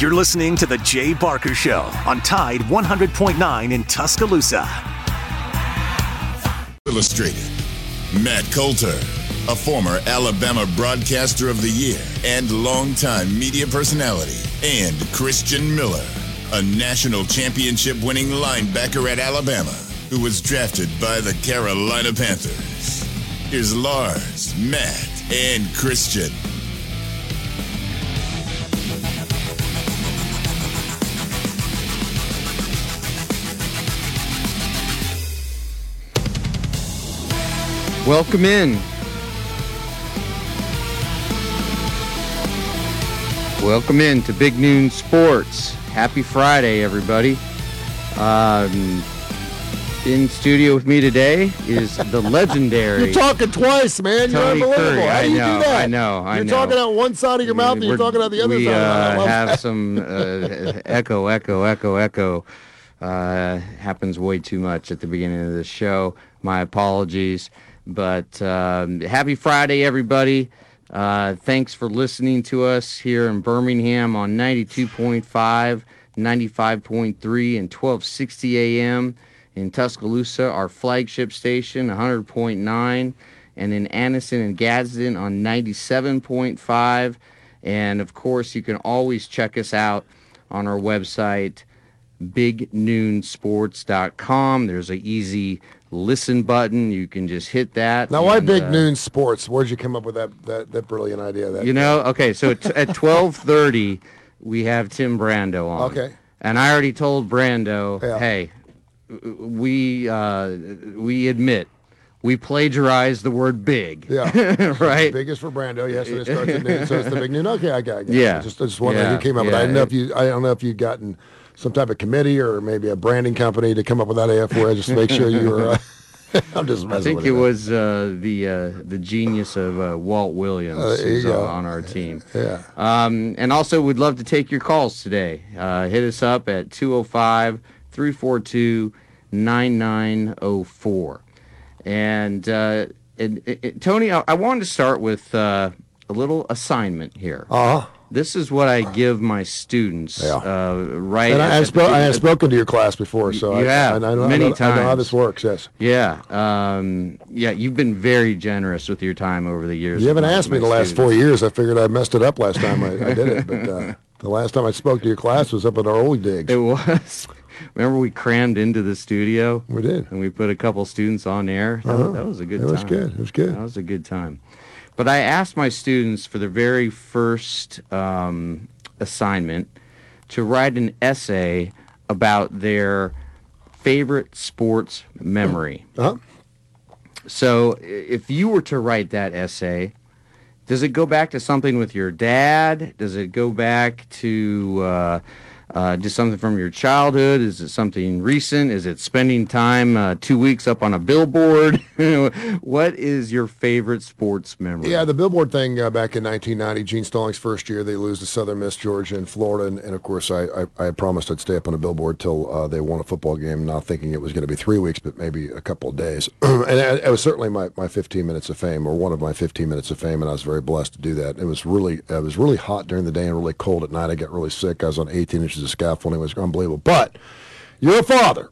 You're listening to The Jay Barker Show on Tide 100.9 in Tuscaloosa. Illustrated. Matt Coulter, a former Alabama Broadcaster of the Year and longtime media personality, and Christian Miller, a national championship winning linebacker at Alabama who was drafted by the Carolina Panthers. Here's Lars, Matt, and Christian. Welcome in. Welcome in to Big Noon Sports. Happy Friday, everybody. Um, in studio with me today is the legendary. You're talking twice, man. You're unbelievable. Curry. How I do you know, do that? I know, I You're know. talking out one side of your mouth and you're talking out the other we, side. Uh, love have that. some uh, echo, echo, echo, echo. Uh, happens way too much at the beginning of the show. My apologies. But um, happy Friday, everybody. Uh, thanks for listening to us here in Birmingham on 92.5, 95.3, and 1260 AM. In Tuscaloosa, our flagship station, 100.9. And in Anniston and Gadsden on 97.5. And of course, you can always check us out on our website, bignoonsports.com. There's a easy listen button. You can just hit that. Now, why and, Big uh, Noon Sports? Where'd you come up with that that, that brilliant idea? That You know, okay, so t- at 12:30 we have Tim Brando on. Okay. And I already told Brando, Yeah. hey, we uh, we admit we plagiarized the word big. Yeah. right? biggest for Brando. Yes, and it starts at noon, so it's the Big Noon. Okay, I got it. Yeah. Just, just wondering Yeah, who came up with it. I didn't know if you. I don't know if you'd gotten some type of committee or maybe a branding company to come up with that AF it, just to make sure you were. Uh, I'm just messing I think it was uh, the uh, the genius of uh, Walt Williams Uh, who's uh, on our team. Yeah. Um, and also, we'd love to take your calls today. Uh, hit us up at 205 342 9904. And, uh, and, and- Tony, I, I wanted to start with uh, a little assignment here. Uh huh. This is what I give my students Yeah. uh, right And I, spo- I have spoken to your class before, so You I, have, I, I know, many I know, I know how this works. Yes. Yeah, um, yeah, you've been very generous with your time over the years. You haven't asked me the last students. four years. I figured I messed it up last time I, I did it, but uh, the last time I spoke to your class was up at our old digs. It was. Remember we crammed into the studio we did. and we put a couple students on air. That, Uh-huh. that was a good It time. was good. It was good. That was a good time. But I asked my students for the very first um, assignment to write an essay about their favorite sports memory. Uh-huh. So if you were to write that essay, does it go back to something with your dad? Does it go back to uh, uh, just something from your childhood? Is it something recent? Is it spending time uh, two weeks up on a billboard? what is your favorite sports memory? Yeah, the Billboard thing uh, back in 1990, Gene Stallings' first year, they lose to Southern Miss, Georgia, and Florida. And, and of course, I, I, I promised I'd stay up on a billboard till uh, they won a football game, not thinking it was going to be three weeks, but maybe a couple of days. and it, it was certainly my, my 15 minutes of fame, or one of my 15 minutes of fame, and I was very blessed to do that. It was really it was really hot during the day and really cold at night. I got really sick. I was on 18 inches of scaffolding. Was unbelievable. But you're a father.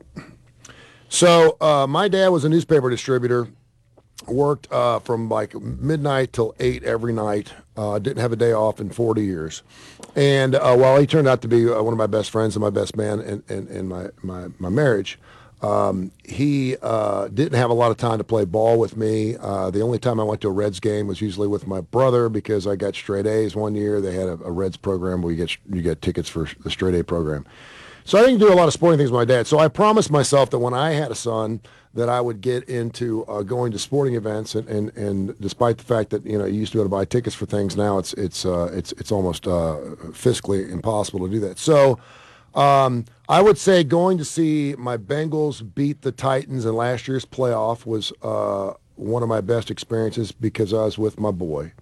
So uh, my dad was a newspaper distributor worked uh, from like midnight till eight every night. Uh, didn't have a day off in 40 years. And uh, while he turned out to be uh, one of my best friends and my best man in, in, in my, my, my marriage, um, he uh, didn't have a lot of time to play ball with me. Uh, the only time I went to a Reds game was usually with my brother because I got straight A's one year. They had a, a Reds program where you get you get tickets for the straight A program. So I didn't do a lot of sporting things with my dad. So I promised myself that when I had a son, that I would get into uh, going to sporting events. And, and, and despite the fact that you know you used to be able to buy tickets for things, now it's it's uh, it's it's almost uh, fiscally impossible to do that. So um, I would say going to see my Bengals beat the Titans in last year's playoff was uh, one of my best experiences because I was with my boy.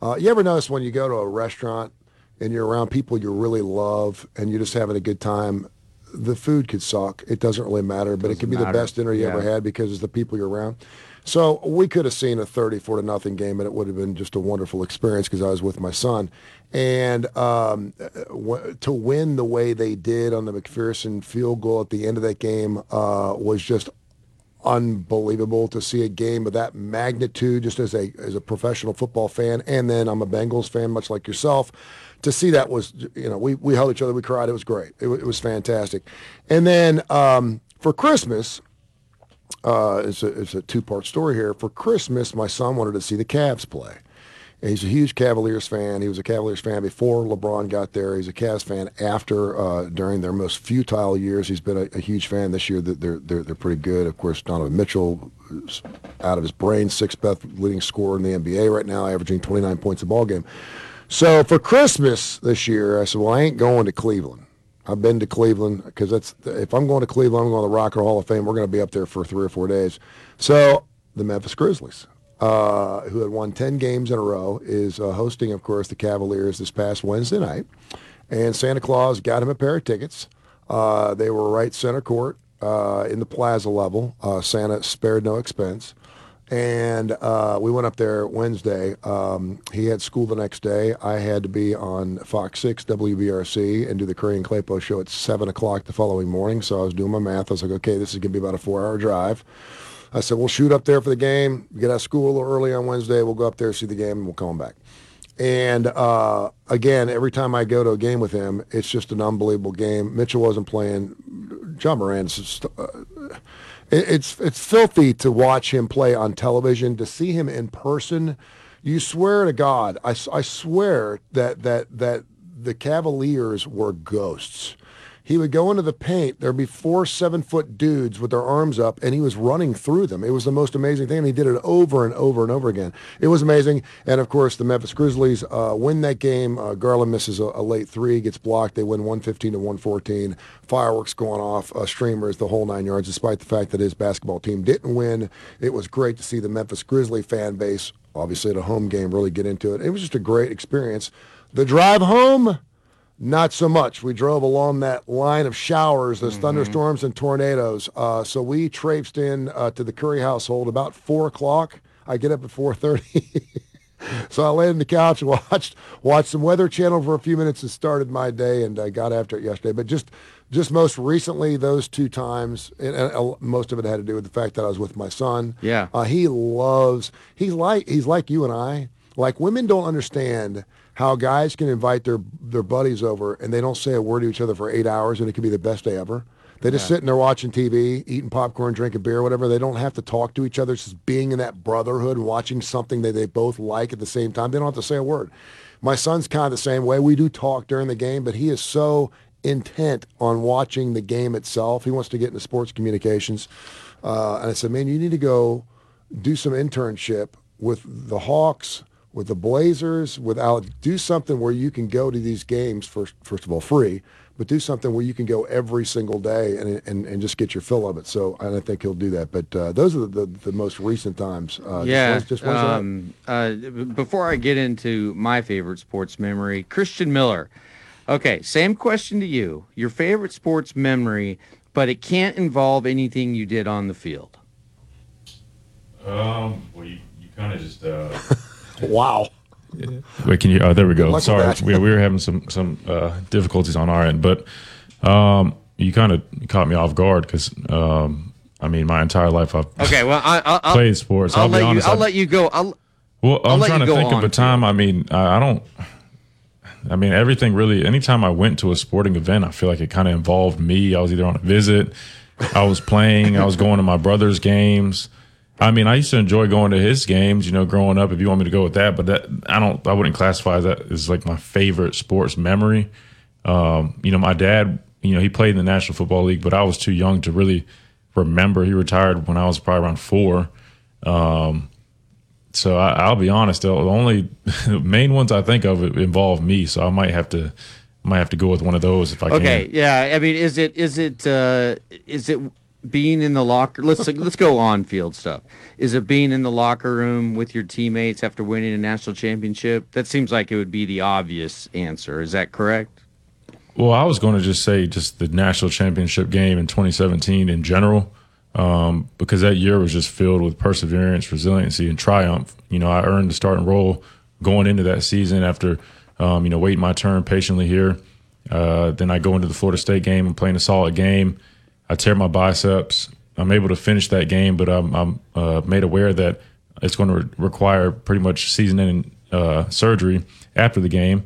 Uh, you ever notice when you go to a restaurant and you're around people you really love and you're just having a good time, the food could suck. It doesn't really matter, but it could be matter. the best dinner you Yeah. ever had because it's the people you're around. So we could have seen a 34 to nothing game, and it would have been just a wonderful experience because I was with my son. And um, uh, w- to win the way they did on the McPherson field goal at the end of that game uh, was just unbelievable to see a game of that magnitude just as a as a professional football fan. And then I'm a Bengals fan much like yourself. To see that was you know we we held each other we cried. It was great. It, wa- it was fantastic. And then um, for Christmas uh, it's a it's a two part story here for Christmas my son wanted to see the Cavs play and he's a huge Cavaliers fan. He was a Cavaliers fan before LeBron got there. He's a Cavs fan after, uh, during their most futile years. He's been a, a huge fan this year. They're, they're they're pretty good. Of course, Donovan Mitchell, out of his brain, sixth best leading scorer in the NBA right now, averaging 29 points a ball game. So for Christmas this year, I said, well, I ain't going to Cleveland. I've been to Cleveland because that's if I'm going to Cleveland, I'm going to the Rock and Roll Hall of Fame. We're going to be up there for three or four days. So the Memphis Grizzlies uh, who had won 10 games in a row, is uh, hosting, of course, the Cavaliers this past Wednesday night. And Santa Claus got him a pair of tickets. Uh, they were right center court uh, in the plaza level. Uh, Santa spared no expense. And uh, we went up there Wednesday. Um, he had school the next day. I had to be on Fox 6 WBRC and do the Curry and Claypo show at 7 o'clock the following morning. So I was doing my math. I was like, okay, this is going to be about a four-hour drive. I said, we'll shoot up there for the game, get out of school early on Wednesday. We'll go up there, see the game, and we'll come back. And uh, again, every time I go to a game with him, it's just an unbelievable game. Mitchell wasn't playing. Ja Morant's just, uh, it's it's filthy to watch him play on television. To see him in person, you swear to God, I, I swear that that that the Cavaliers were ghosts. He would go into the paint. There'd be four seven foot dudes with their arms up, and he was running through them. It was the most amazing thing. And he did it over and over and over again. It was amazing. And of course, the Memphis Grizzlies uh, win that game. Uh, Garland misses a, a late three, gets blocked. They win 115 to 114. Fireworks going off, uh, streamers, the whole nine yards. Despite the fact that his basketball team didn't win, it was great to see the Memphis Grizzly fan base, obviously at a home game, really get into it. It was just a great experience. The drive home. Not so much. We drove along that line of showers, those thunderstorms and tornadoes. Uh, so we traipsed in uh, to the Curry household about four o'clock. I get up at four thirty. so I laid on the couch and watched watched some Weather Channel for a few minutes and started my day. And I got after it yesterday. But just just most recently, those two times, and, and uh, most of it had to do with the fact that I was with my son. Yeah. Uh, he loves. He's like he's like you and I. Like women don't understand how guys can invite their their buddies over and they don't say a word to each other for eight hours and it could be the best day ever. They just sitting there watching TV, eating popcorn, drinking beer, whatever. They don't have to talk to each other. It's just being in that brotherhood and watching something that they both like at the same time. They don't have to say a word. My son's kind of the same way. We do talk during the game, but he is so intent on watching the game itself. He wants to get into sports communications. Uh, and I said, man, you need to go do some internship with the Hawks, with the Blazers, with Alex. Do something where you can go to these games first, first of all, free, but do something where you can go every single day and and, and just get your fill of it. So and I think he'll do that. But uh, those are the, the, the most recent times. Uh, yeah. Just, just um, uh, before I get into my favorite sports memory, Christian Miller. Okay, same question to you. Your favorite sports memory, but it can't involve anything you did on the field. Um, well, you, you kind of just. Wow. wait, can you? Oh, there we go. luck Sorry, we, we were having some some uh, difficulties on our end, but um, you kind of caught me off guard because um, I mean, my entire life I've Okay, well, I, I, I'll, played sports. I'll, I'll, let be honest. you. I'll I- let you go. I'll, Well, I'll I'm let trying you to go think of a time. I mean, I, I don't. I mean, everything really. Anytime I went to a sporting event, I feel like it kind of involved me. I was either on a visit, I was playing, I was going to my brother's games. I mean, I used to enjoy going to his games. You know, growing up. If you want me to go with that, but that I don't. I wouldn't classify that as like my favorite sports memory. Um, you know, my dad. You know, he played in the National Football League, but I was too young to really remember. He retired when I was probably around four. So I, I'll be honest. The only main ones I think of involve me. So I might have to might have to go with one of those if I okay, can. yeah. I mean, is it is it uh, is it being in the locker? Let's let's go on field stuff. Is it being in the locker room with your teammates after winning a national championship? That seems like it would be the obvious answer. Is that correct? Well, I was going to just say just the national championship game in 2017 in general, um, because that year was just filled with perseverance, resiliency, and triumph. You know, I earned the starting role going into that season after, um, you know, waiting my turn patiently here. Uh, then I go into the Florida State game and playing a solid game. I tear my biceps. I'm able to finish that game, but I'm, I'm uh, made aware that it's going to re- require pretty much season-ending uh, surgery after the game.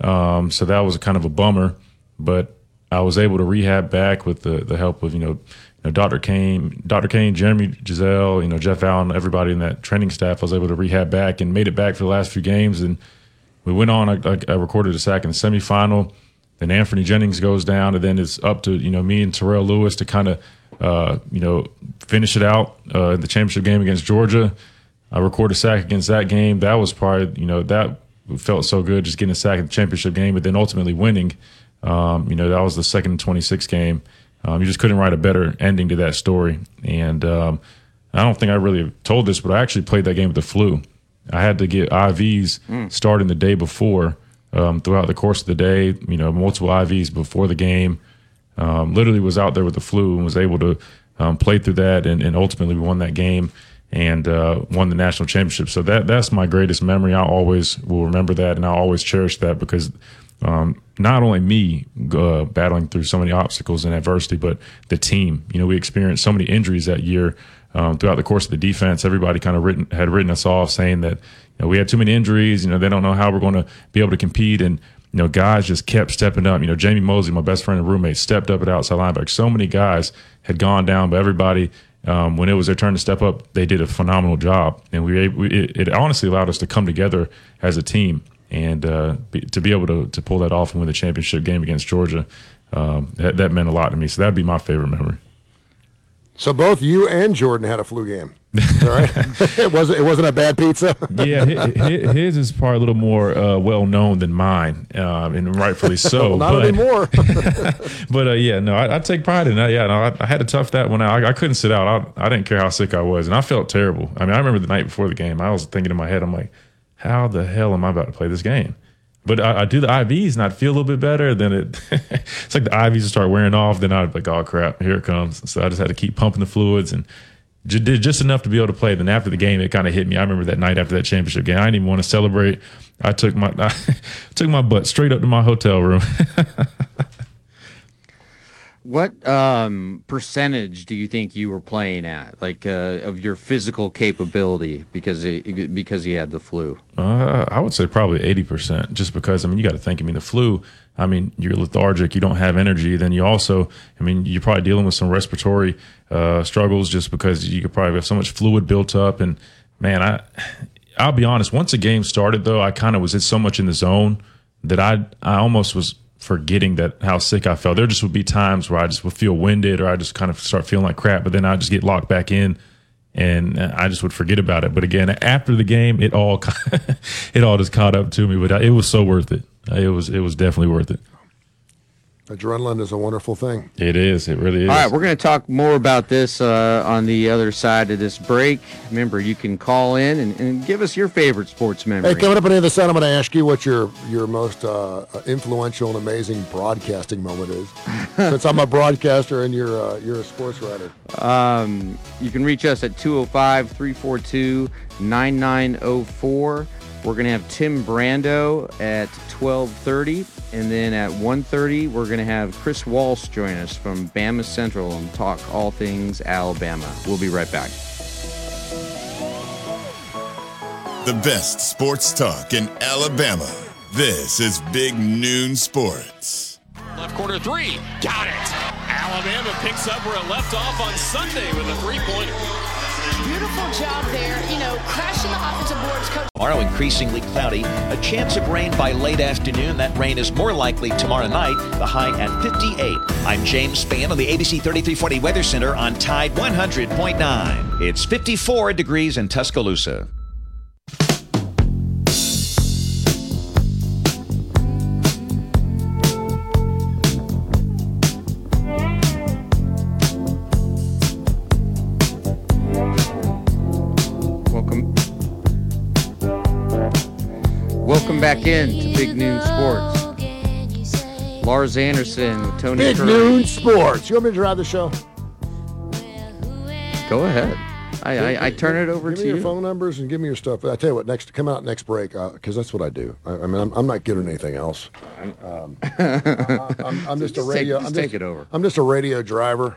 Um, so that was kind of a bummer, but I was able to rehab back with the the help of you know, you know Dr. Cain, Dr. Cain, Jeremy Giselle, you know Jeff Allen, everybody in that training staff. I was able to rehab back and made it back for the last few games, and we went on. I, I recorded a sack in the semifinal. Then Anfernee Jennings goes down, and then it's up to you know me and Terrell Lewis to kind of uh, you know finish it out uh, in the championship game against Georgia. I recorded a sack against that game. That was probably you know that felt so good just getting a sack in the championship game, but then ultimately winning. Um, you know, that was the second 26 game. Um, you just couldn't write a better ending to that story. And um, I don't think I really told this, but I actually played that game with the flu. I had to get IVs mm. starting the day before um, throughout the course of the day, you know, multiple IVs before the game. Um, literally was out there with the flu and was able to um, play through that and, and ultimately we won that game and uh, won the national championship. So that that's my greatest memory. I always will remember that, and I always cherish that because um, not only me uh, battling through so many obstacles and adversity, but the team. You know, we experienced so many injuries that year um, throughout the course of the defense. Everybody kind of written had written us off, saying that you know, we had too many injuries. You know, they don't know how we're going to be able to compete and. You know, guys just kept stepping up. You know, Jamey Mosley, my best friend and roommate, stepped up at outside linebacker. So many guys had gone down, but everybody um, when it was their turn to step up, they did a phenomenal job, and we, we it, it, honestly allowed us to come together as a team and uh, be, to be able to to pull that off and win the championship game against Georgia. Um, that, that meant a lot to me. So that'd be my favorite memory. So both you and Jordan had a flu game. All right, it wasn't it wasn't a bad pizza. yeah, his, his, is probably a little more uh, well known than mine, um, and rightfully so. not but, anymore. but uh, yeah, no, I, I, take pride in that. Yeah, no, I, I, had to tough that one out. I, I couldn't sit out. I, I didn't care how sick I was, and I felt terrible. I mean, I remember the night before the game, I was thinking in my head, I'm like, how the hell am I about to play this game? But I, I, do the IVs and I'd feel a little bit better. Then it, it's like the IVs start wearing off. Then I'd be like, oh crap, here it comes. So I just had to keep pumping the fluids and did just enough to be able to play. Then after the game, it kind of hit me. I remember that night after that championship game. I didn't even want to celebrate. I took my I took my butt straight up to my hotel room. What um, percentage do you think you were playing at, like uh, of your physical capability, because because you had the flu? Uh, I would say probably eighty percent, just because I mean you got to think. I mean the flu. I mean you're lethargic, you don't have energy. Then you also, I mean you're probably dealing with some respiratory uh, struggles, just because you could probably have so much fluid built up. And man, I I'll be honest. Once the game started, though, I kind of was in so much in the zone that I I almost was forgetting that how sick I felt. There just would be times where I just would feel winded or I just kind of start feeling like crap, but then I just get locked back in and uh, I just would forget about it. But again, after the game, it all it all just caught up to me. But uh, it was so worth it. Uh, it was it was definitely worth it. Adrenaline is a wonderful thing. It is. It really is. All right, we're going to talk more about this uh, on the other side of this break. Remember, you can call in and, and give us your favorite sports memory. Hey, coming up at the end of the set, I'm going to ask you what your your most uh, influential and amazing broadcasting moment is. Since I'm a broadcaster and you're uh, you're a sports writer. Um, you can reach us at 205 342 9904. We're going to have Tim Brando at 12:30 and then at 1:30 we're going to have Chris Walsh join us from Bama Central and talk all things Alabama. We'll be right back. The best sports talk in Alabama. This is Big Noon Sports. Left corner 3. Got it. Alabama picks up where it left off on Sunday with a three-pointer. Beautiful job there, you know, crashing the offensive boards. Coach. Tomorrow, increasingly cloudy. A chance of rain by late afternoon. That rain is more likely tomorrow night, the high at 58. I'm James Spann on the ABC 3340 Weather Center on Tide 100.9. It's 54 degrees in Tuscaloosa. Back in to Big Noon Sports. Lars Anderson, Tony Big Curry. Noon Sports. You want me to drive the show? Go ahead. I, I, I turn it over give to me your phone numbers and give me your stuff. I tell you what, next come out next break because that's what I do. I, I mean, I'm, I'm not good at anything else. Um, I, am I'm just a Just take- radio. just I'm take it over. I'm just a radio driver.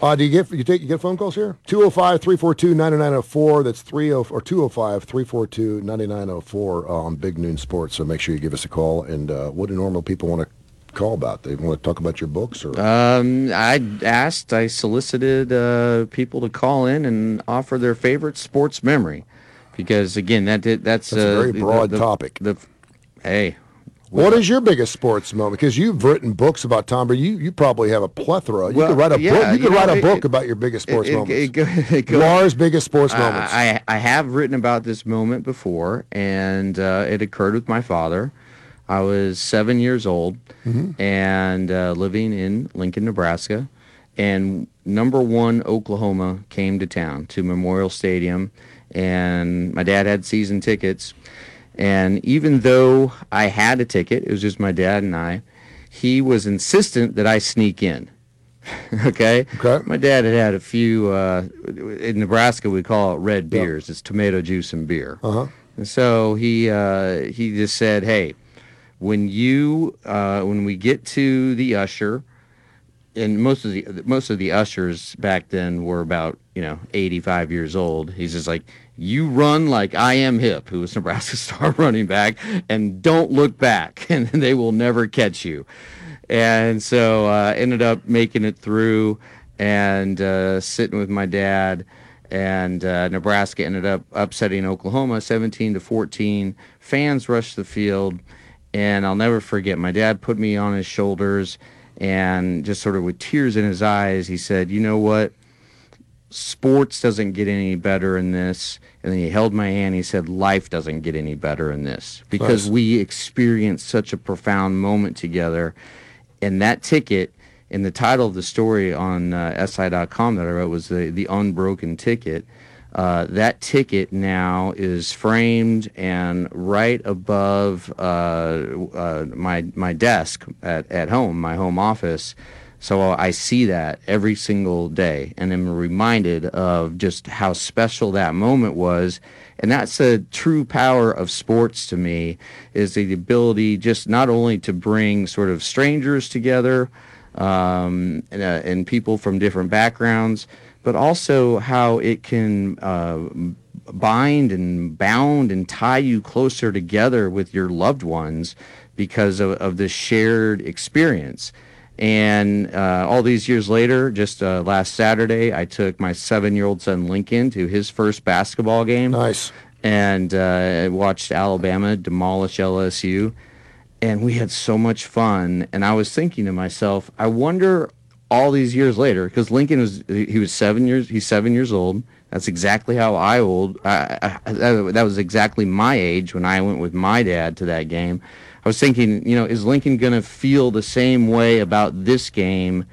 Uh, do you get you take you get phone calls here? 205-342-9904. That's 30 or 205-342-9904 uh, on Big Noon Sports. So make sure you give us a call. And uh, what do normal people want to call about? They want to talk about your books or Um, I asked, I solicited uh, people to call in and offer their favorite sports memory, because again, that that's, That's a uh, very the- broad the- topic. The, hey, What is your biggest sports moment? Because you've written books about Tom Brady. You, you probably have a plethora. You Well, could write a yeah, book. You you could know, write a it- book it- about your biggest sports it- moments. it go- it go- Lars' biggest sports moments. I, I I have written about this moment before, and uh, it occurred with my father. I was seven years old Mm-hmm. and uh, living in Lincoln, Nebraska, and number one Oklahoma came to town to Memorial Stadium, and my dad had season tickets, and even though I had a ticket, it was just my dad and I. He was insistent that I sneak in. okay. Okay. My dad had had a few. Uh, in Nebraska, we call it red beers. It's tomato juice and beer. Uh huh. And so he uh, he just said, "Hey, when you uh, when we get to the usher, and most of the most of the ushers back then were about you know 85 years old. He's just like." You run like I.M. Hipp, who was Nebraska star running back, and don't look back, and they will never catch you. And so uh, ended up making it through and uh, sitting with my dad and uh, nebraska ended up upsetting oklahoma 17 to 14 fans rushed the field and i'll never forget my dad put me on his shoulders and just sort of with tears in his eyes he said you know what sports doesn't get any better in this. And then he held my hand. He said, life doesn't get any better in this because Nice. we experienced such a profound moment together. And that ticket, and the title of the story on uh, SI.com that I wrote was the, the Unbroken Ticket. Uh, that ticket now is framed and right above uh, uh, my my desk at, at home, my home office. So I see that every single day, and am reminded of just how special that moment was. And that's the true power of sports to me, is the ability just not only to bring sort of strangers together um, and, uh, and people from different backgrounds, but also how it can uh, bind and bound and tie you closer together with your loved ones because of, of this shared experience. And uh, all these years later, just uh, last Saturday, I took my seven-year-old son Lincoln to his first basketball game Nice. and uh, watched Alabama demolish LSU. And we had so much fun. And I was thinking to myself, I wonder all these years later, because Lincoln was he was seven years he's seven years old. That's exactly how I old. I, I, that was exactly my age when I went with my dad to that game. I was thinking, you know, is Lincoln going to feel the same way about this game,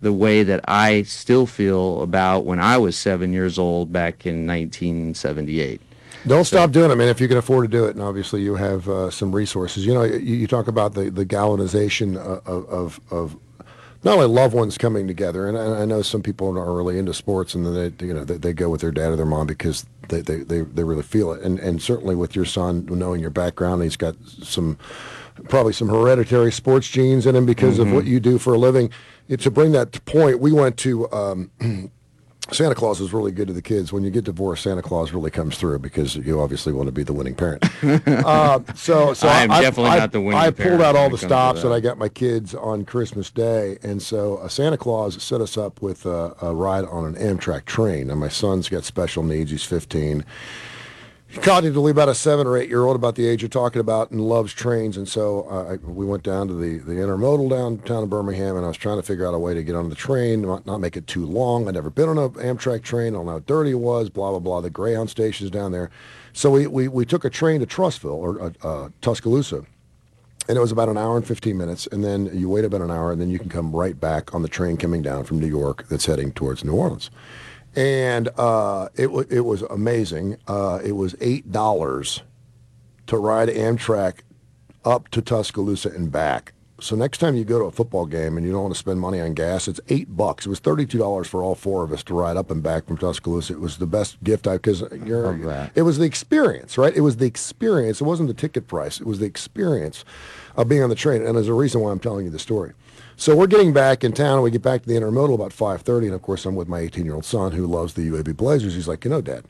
the way that I still feel about when I was seven years old back in 1978? Don't stop doing it, man. If you can afford to do it, and obviously you have uh, some resources. You know, you, you talk about the the galvanization of, of of not only loved ones coming together, and I, I know some people are really into sports, and then they you know they, they go with their dad or their mom because they, they, they, they really feel it, and and certainly with your son knowing your background, he's got some probably some hereditary sports genes in him because of what you do for a living. It, to bring that to point, we went to. Um, Santa Claus is really good to the kids. When you get divorced, Santa Claus really comes through because you obviously want to be the winning parent. uh, so, so I am definitely not the winning I pulled out all the stops that. I got my kids on Christmas Day, and so uh, Santa Claus set us up with a, a ride on an Amtrak train. And my son's got special needs; he's 15 cognitively about a seven or eight year old about the age you're talking about and loves trains. And so uh, we went down to the, the intermodal downtown of birmingham and i was trying to figure out a way to get on the train not, not make it too long. I'd never been on an amtrak train. I don't know how dirty it was blah blah blah. The greyhound station's down there. So we, we, we took a train to trussville or uh, uh, tuscaloosa. And it was about an hour and 15 minutes. And then you wait about an hour and then you can come right back on the train coming down from new york that's heading towards new orleans and uh, it, wa it was amazing. Uh, it was eight dollars to ride Amtrak up to Tuscaloosa and back. So next time you go to a football game and you don't want to spend money on gas, it's eight bucks. It was thirty-two dollars for all four of us to ride up and back from Tuscaloosa. It was the best gift I because. It was the experience, right? It was the experience. It wasn't the ticket price. It was the experience of being on the train, and there's a reason why I'm telling you the story. So we're getting back in town, and we get back to the intermodal about 5:30, and of course I'm with my 18-year-old son who loves the UAB Blazers. He's like, you know, Dad,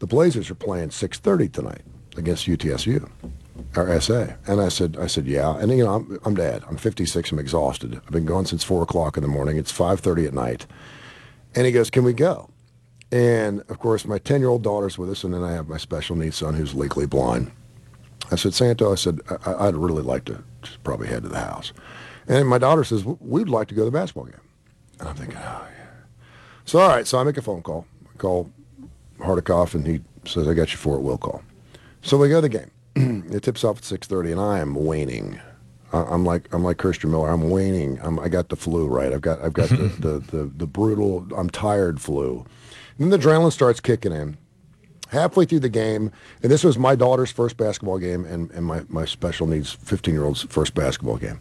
the Blazers are playing 6:30 tonight against UTSU or SA. And I said, I said, yeah. And you know, I'm, I'm dad. I'm 56. I'm exhausted. I've been gone since four o'clock in the morning. It's 5:30 at night. And he goes, can we go? And of course, my 10 year old daughter's with us, and then I have my special needs son who's legally blind. I said, Santo, I said, I- I'd really like to probably head to the house. And my daughter says, we'd like to go to the basketball game. And I'm thinking, oh, yeah. So, all right, so I make a phone call. I call Hardikoff, and he says, I got you for it, will call. So we go to the game. it tips off at 6.30, and I am waning. I- I'm like I'm like Christian Miller. I'm waning. I'm, I got the flu, right? I've got I've got the, the, the, the brutal. I'm tired flu. And then the adrenaline starts kicking in. Halfway through the game, and this was my daughter's first basketball game, and, and my, my special needs 15 year old's first basketball game.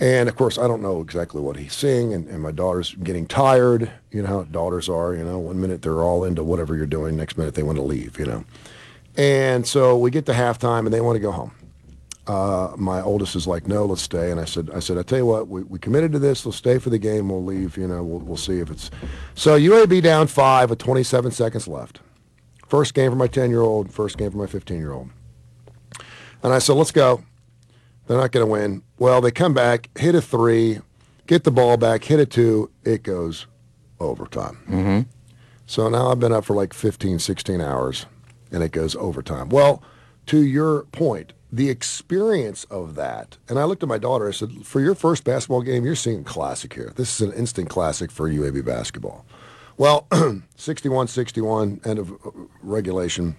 And of course, I don't know exactly what he's seeing, and, and my daughter's getting tired. You know how daughters are. You know, one minute they're all into whatever you're doing, next minute they want to leave. You know, and so we get to halftime, and they want to go home. Uh, my oldest is like, no, let's stay. And I said, I said, I tell you what, we, we committed to this. We'll stay for the game. We'll leave. You know, we'll, we'll see if it's. So UAB down five with 27 seconds left. First game for my 10 year old. First game for my 15 year old. And I said, let's go. They're not going to win. Well, they come back, hit a three, get the ball back, hit a two. It goes overtime. Mm-hmm. So now I've been up for like 15, 16 hours, and it goes overtime. Well, to your point, the experience of that, and I looked at my daughter, I said, for your first basketball game, you're seeing classic here. This is an instant classic for UAB basketball. Well, 61-61, end of uh, regulation,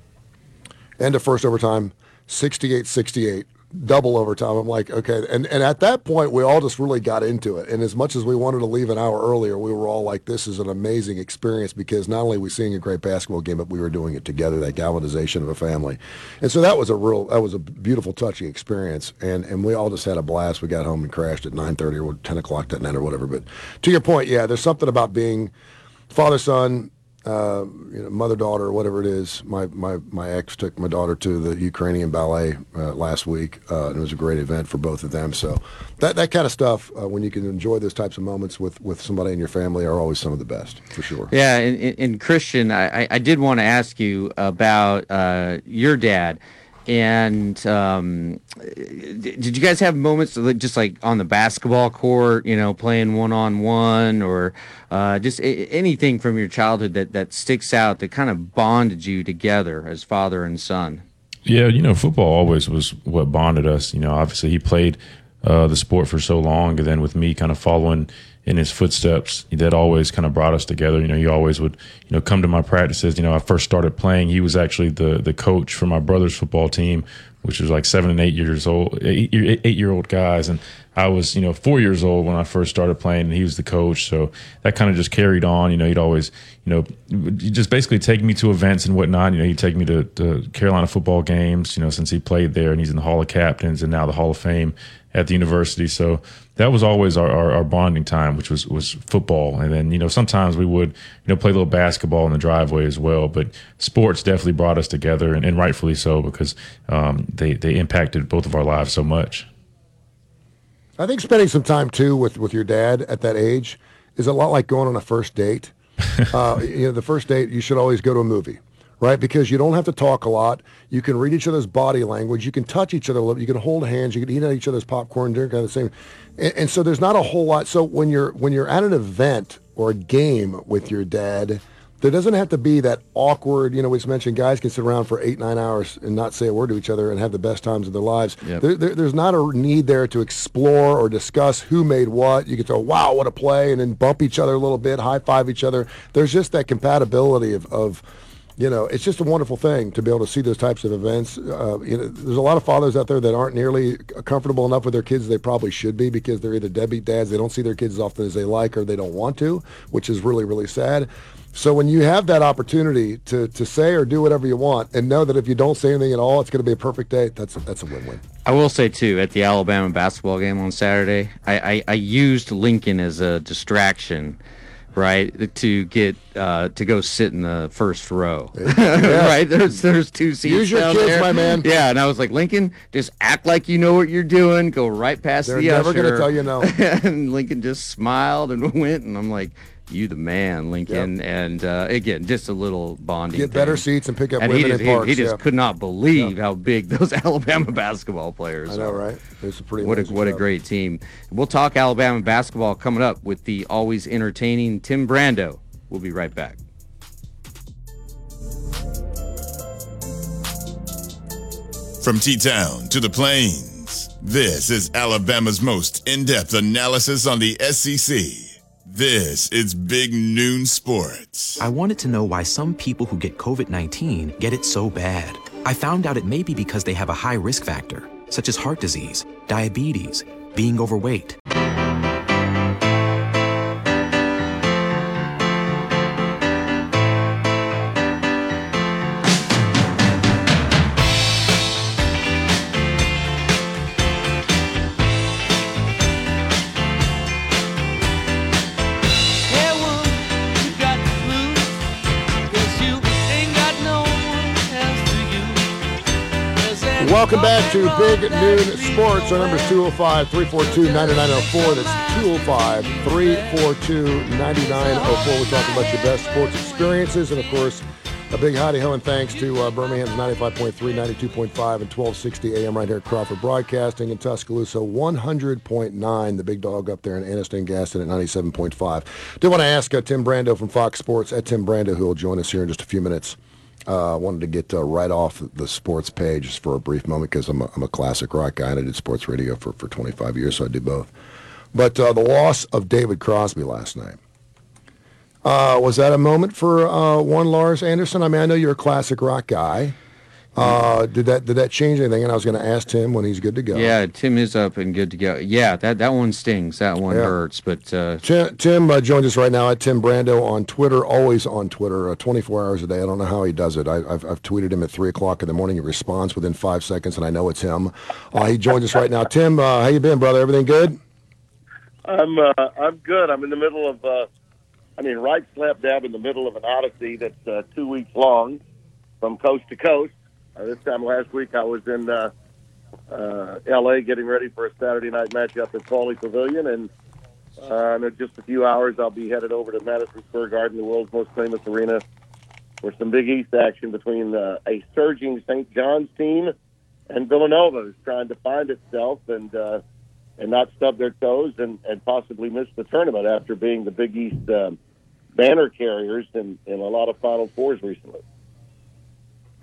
end of first overtime, 68-68, double overtime. I'm like, okay. And, and at that point, we all just really got into it. And as much as we wanted to leave an hour earlier, we were all like, this is an amazing experience because not only are we seeing a great basketball game, but we were doing it together, that galvanization of a family. And so that was a real, that was a beautiful, touching experience. And, and we all just had a blast. We got home and crashed at 9.30 or 10 o'clock that night or whatever. But to your point, yeah, there's something about being father, son, uh, you know, mother daughter, whatever it is. My my my ex took my daughter to the Ukrainian ballet uh, last week, uh, and it was a great event for both of them. So that that kind of stuff, uh, when you can enjoy those types of moments with with somebody in your family, are always some of the best for sure. Yeah, and, and- Christian, I, I- I did want to ask you about uh, your dad. And um, did you guys have moments just like on the basketball court, you know, playing one on one, or uh, just a- anything from your childhood that, that sticks out that kind of bonded you together as father and son? Yeah, you know, football always was what bonded us. You know, obviously he played uh, the sport for so long, and then with me kind of following in his footsteps, that always kind of brought us together. You know, he always would, you know, come to my practices. You know, I first started playing. He was actually the the coach for my brother's football team, which was like seven and eight years old, eight, eight year old guys, and I was, you know, four years old when I first started playing, and he was the coach. So that kind of just carried on. You know, he'd always, you know, just basically take me to events and whatnot. You know, he'd take me to, to Carolina football games. You know, since he played there, and he's in the Hall of Captains and now the Hall of Fame at the university. So that was always our, our, our bonding time, which was was football. And then you know sometimes we would you know play a little basketball in the driveway as well. But sports definitely brought us together, and, and rightfully so because um, they they impacted both of our lives so much. I think spending some time too with, with your dad at that age is a lot like going on a first date. uh, you know, the first date you should always go to a movie, right? Because you don't have to talk a lot. You can read each other's body language. You can touch each other. a little. You can hold hands. You can eat at each other's popcorn, drink kind of the same. And, and so there's not a whole lot. So when you're when you're at an event or a game with your dad, there doesn't have to be that awkward. You know, we just mentioned guys can sit around for eight nine hours and not say a word to each other and have the best times of their lives. Yep. There, there, there's not a need there to explore or discuss who made what. You can say, "Wow, what a play," and then bump each other a little bit, high five each other. There's just that compatibility of, of you know, it's just a wonderful thing to be able to see those types of events. Uh, you know, there's a lot of fathers out there that aren't nearly comfortable enough with their kids they probably should be because they're either deadbeat dads, they don't see their kids as often as they like, or they don't want to, which is really, really sad. So when you have that opportunity to, to say or do whatever you want, and know that if you don't say anything at all, it's going to be a perfect day. That's that's a win-win. I will say too, at the Alabama basketball game on Saturday, I, I, I used Lincoln as a distraction right to get uh, to go sit in the first row right there's there's two seats Use your down kids, there. my man. yeah and i was like lincoln just act like you know what you're doing go right past They're the never usher gonna tell you no. and lincoln just smiled and went and i'm like you the man lincoln and uh, again just a little bonding Get better seats and pick up and he women just, in he- parks. he, just yeah. could not believe how big those alabama basketball players I know, are right? It's a pretty what a amazing what a great team. We'll talk Alabama basketball coming up with the always entertaining Tim Brando. We'll be right back. From T Town to the Plains, this is Alabama's most in depth analysis on the SEC. This is Big Noon Sports. I wanted to know why some people who get COVID 19 get it so bad. I found out it may be because they have a high risk factor, such as heart disease, diabetes, being overweight. Welcome back to Big Noon Sports. Our number is 205 342 9904. That's 205 342 9904. We're talking about your best sports experiences. And of course, a big howdy ho and thanks to uh, Birmingham's 95.3, 92.5, and 1260 AM right here at Crawford Broadcasting in Tuscaloosa, 100.9. The big dog up there in Anniston, Gadsden at 97.5. Did want to ask uh, Tim Brando from Fox Sports at Tim Brando, who will join us here in just a few minutes. Uh, wanted to get uh, right off the sports page for a brief moment because I'm a, I'm a classic rock guy and I did sports radio for, for 25 years, so I do both. But uh, the loss of David Crosby last night. Uh, was that a moment for uh, one Lars Anderson? I mean, I know you're a classic rock guy. Uh, did that did that change anything? And I was going to ask Tim when he's good to go. Yeah, Tim is up and good to go. Yeah, that that one stings. That one Yeah. hurts. But uh, Tim, Tim uh, joins us right now at Tim Brando on Twitter, always on Twitter, uh, 24 hours a day. I don't know how he does it. I, I've, I've tweeted him at 3 o'clock in the morning. He responds within five seconds, and I know it's him. Uh, he joins us right now. Tim, uh, how you been, brother? Everything good? I'm uh, I'm good. I'm in the middle of, uh, I mean, right slap dab in the middle of an odyssey that's uh, two weeks long, from coast to coast. Uh, this time last week, I was in uh, uh, L.A. getting ready for a Saturday night matchup at Pauley Pavilion, and uh, in just a few hours, I'll be headed over to Madison Square Garden, the world's most famous arena, for some Big East action between uh, a surging St. John's team and Villanova, who's trying to find itself and. Uh, and not stub their toes and, and possibly miss the tournament after being the Big East um, banner carriers in, in a lot of Final Fours recently.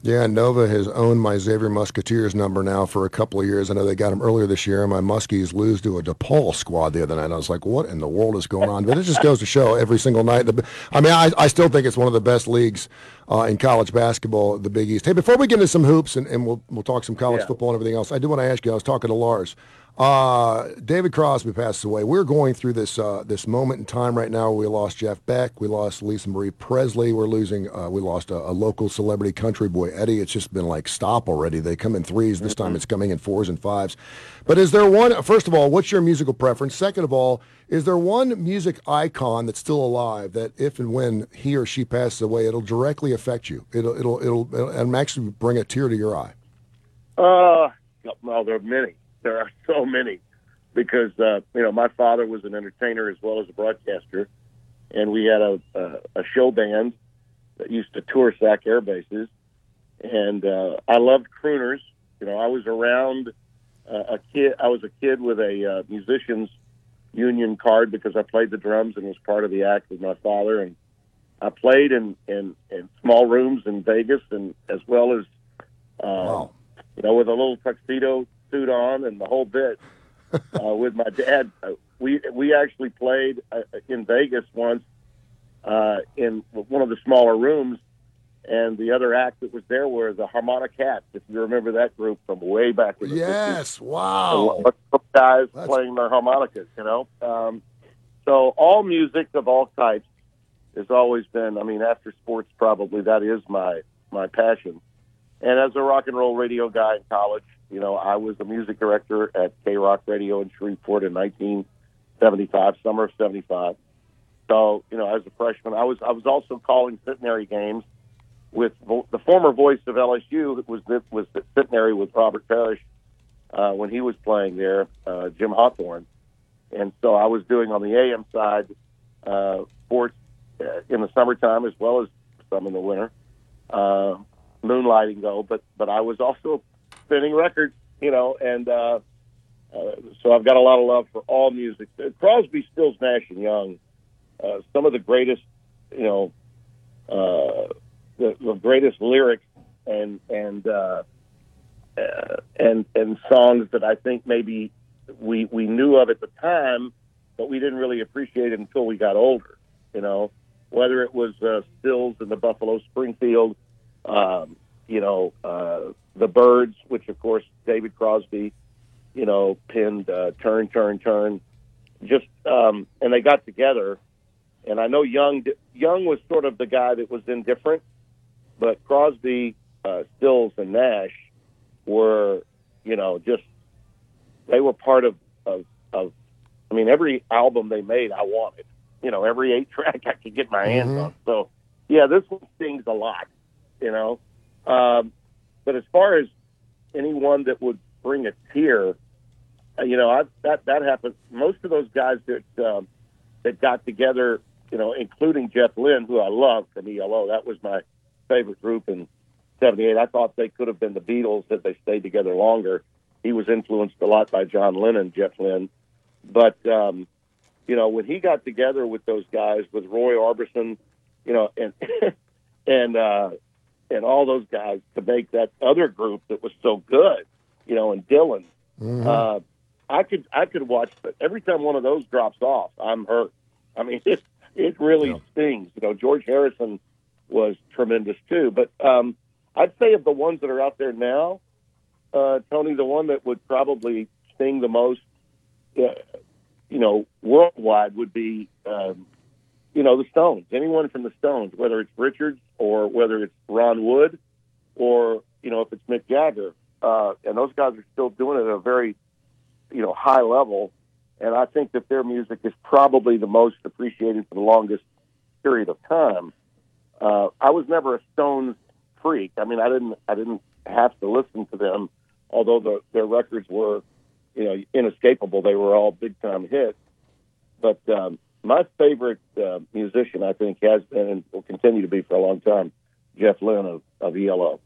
Yeah, Nova has owned my Xavier Musketeers number now for a couple of years. I know they got him earlier this year, and my Muskies lose to a DePaul squad the other night. I was like, what in the world is going on? But it just goes to show every single night. I mean, I, I still think it's one of the best leagues uh, in college basketball, the Big East. Hey, before we get into some hoops and, and we'll, we'll talk some college Yeah. football and everything else, I do want to ask you, I was talking to Lars. Uh, David Crosby passed away. We're going through this uh, this moment in time right now. We lost Jeff Beck. We lost Lisa Marie Presley. We're losing. Uh, we lost a, a local celebrity country boy, Eddie. It's just been like stop already. They come in threes. This time it's coming in fours and fives. But is there one? First of all, what's your musical preference? Second of all, is there one music icon that's still alive that if and when he or she passes away, it'll directly affect you? It'll it'll it'll, it'll and actually bring a tear to your eye. Uh, well, there are many. There are so many because, uh, you know, my father was an entertainer as well as a broadcaster, and we had a, a, a show band that used to tour SAC air bases. And uh, I loved crooners. You know, I was around uh, a kid. I was a kid with a uh, musicians union card because I played the drums and was part of the act with my father. And I played in in, in small rooms in Vegas and as well as uh, you know with a little tuxedo suit on and the whole bit uh, with my dad. Uh, we we actually played uh, in Vegas once uh, in one of the smaller rooms, and the other act that was there were the Harmonicats. If you remember that group from way back in the 50s. Yes, wow. Some guys That's- playing their harmonicas, you know. Um, so all music of all types has always been. I mean, after sports, probably that is my my passion. And as a rock and roll radio guy in college, you know, I was the music director at K Rock Radio in Shreveport in 1975, summer of '75. So, you know, as a freshman, I was I was also calling centenary games with the former voice of LSU was was the centenary with Robert Parish uh, when he was playing there, uh, Jim Hawthorne. And so I was doing on the AM side uh, sports uh, in the summertime as well as some in the winter, uh, moonlighting though. But but I was also spinning records, you know, and uh, uh, so I've got a lot of love for all music. Uh, Crosby, Stills, Nash and Young, uh, some of the greatest, you know, uh, the, the greatest lyrics and and uh, uh, and and songs that I think maybe we we knew of at the time, but we didn't really appreciate it until we got older. You know, whether it was uh, Stills and the Buffalo Springfield, um, you know, uh, the Byrds, which of course David Crosby, you know, pinned uh, "Turn, Turn, Turn," just um, and they got together. And I know Young Young was sort of the guy that was indifferent, but Crosby, uh, Stills, and Nash were, you know, just they were part of, of of I mean, every album they made, I wanted. You know, every eight track I could get my hands Mhm. on. So, yeah, this one stings a lot. You know, um, but as far as anyone that would bring a tear, uh, you know, I, that that happened. Most of those guys that um, that got together, you know, including Jeff Lynne, who I love from ELO. That was my favorite group in '78. I thought they could have been the Beatles if they stayed together longer. He was influenced a lot by John Lennon, Jeff Lynne, but um, you know, when he got together with those guys, with Roy Orbison, you know, and and uh, and all those guys to make that other group that was so good, you know, and Dylan. Mhm. Uh, I could I could watch, but every time one of those drops off, I'm hurt. I mean, it it really Yeah. stings. You know, George Harrison was tremendous too, but um, I'd say of the ones that are out there now, uh, Tony, the one that would probably sting the most, uh, you know, worldwide would be, um, you know, the Stones. Anyone from the Stones, whether it's Richards or whether it's Ron Wood, or you know, if it's Mick Jagger, uh, and those guys are still doing it at a very, you know, high level. And I think that their music is probably the most appreciated for the longest period of time. Uh, I was never a Stones freak. I mean, I didn't, I didn't have to listen to them, although the, their records were, you know, inescapable. They were all big time hits. But um, my favorite uh, musician, I think, has been and will continue to be for a long time, Jeff Lynne of, of ELO.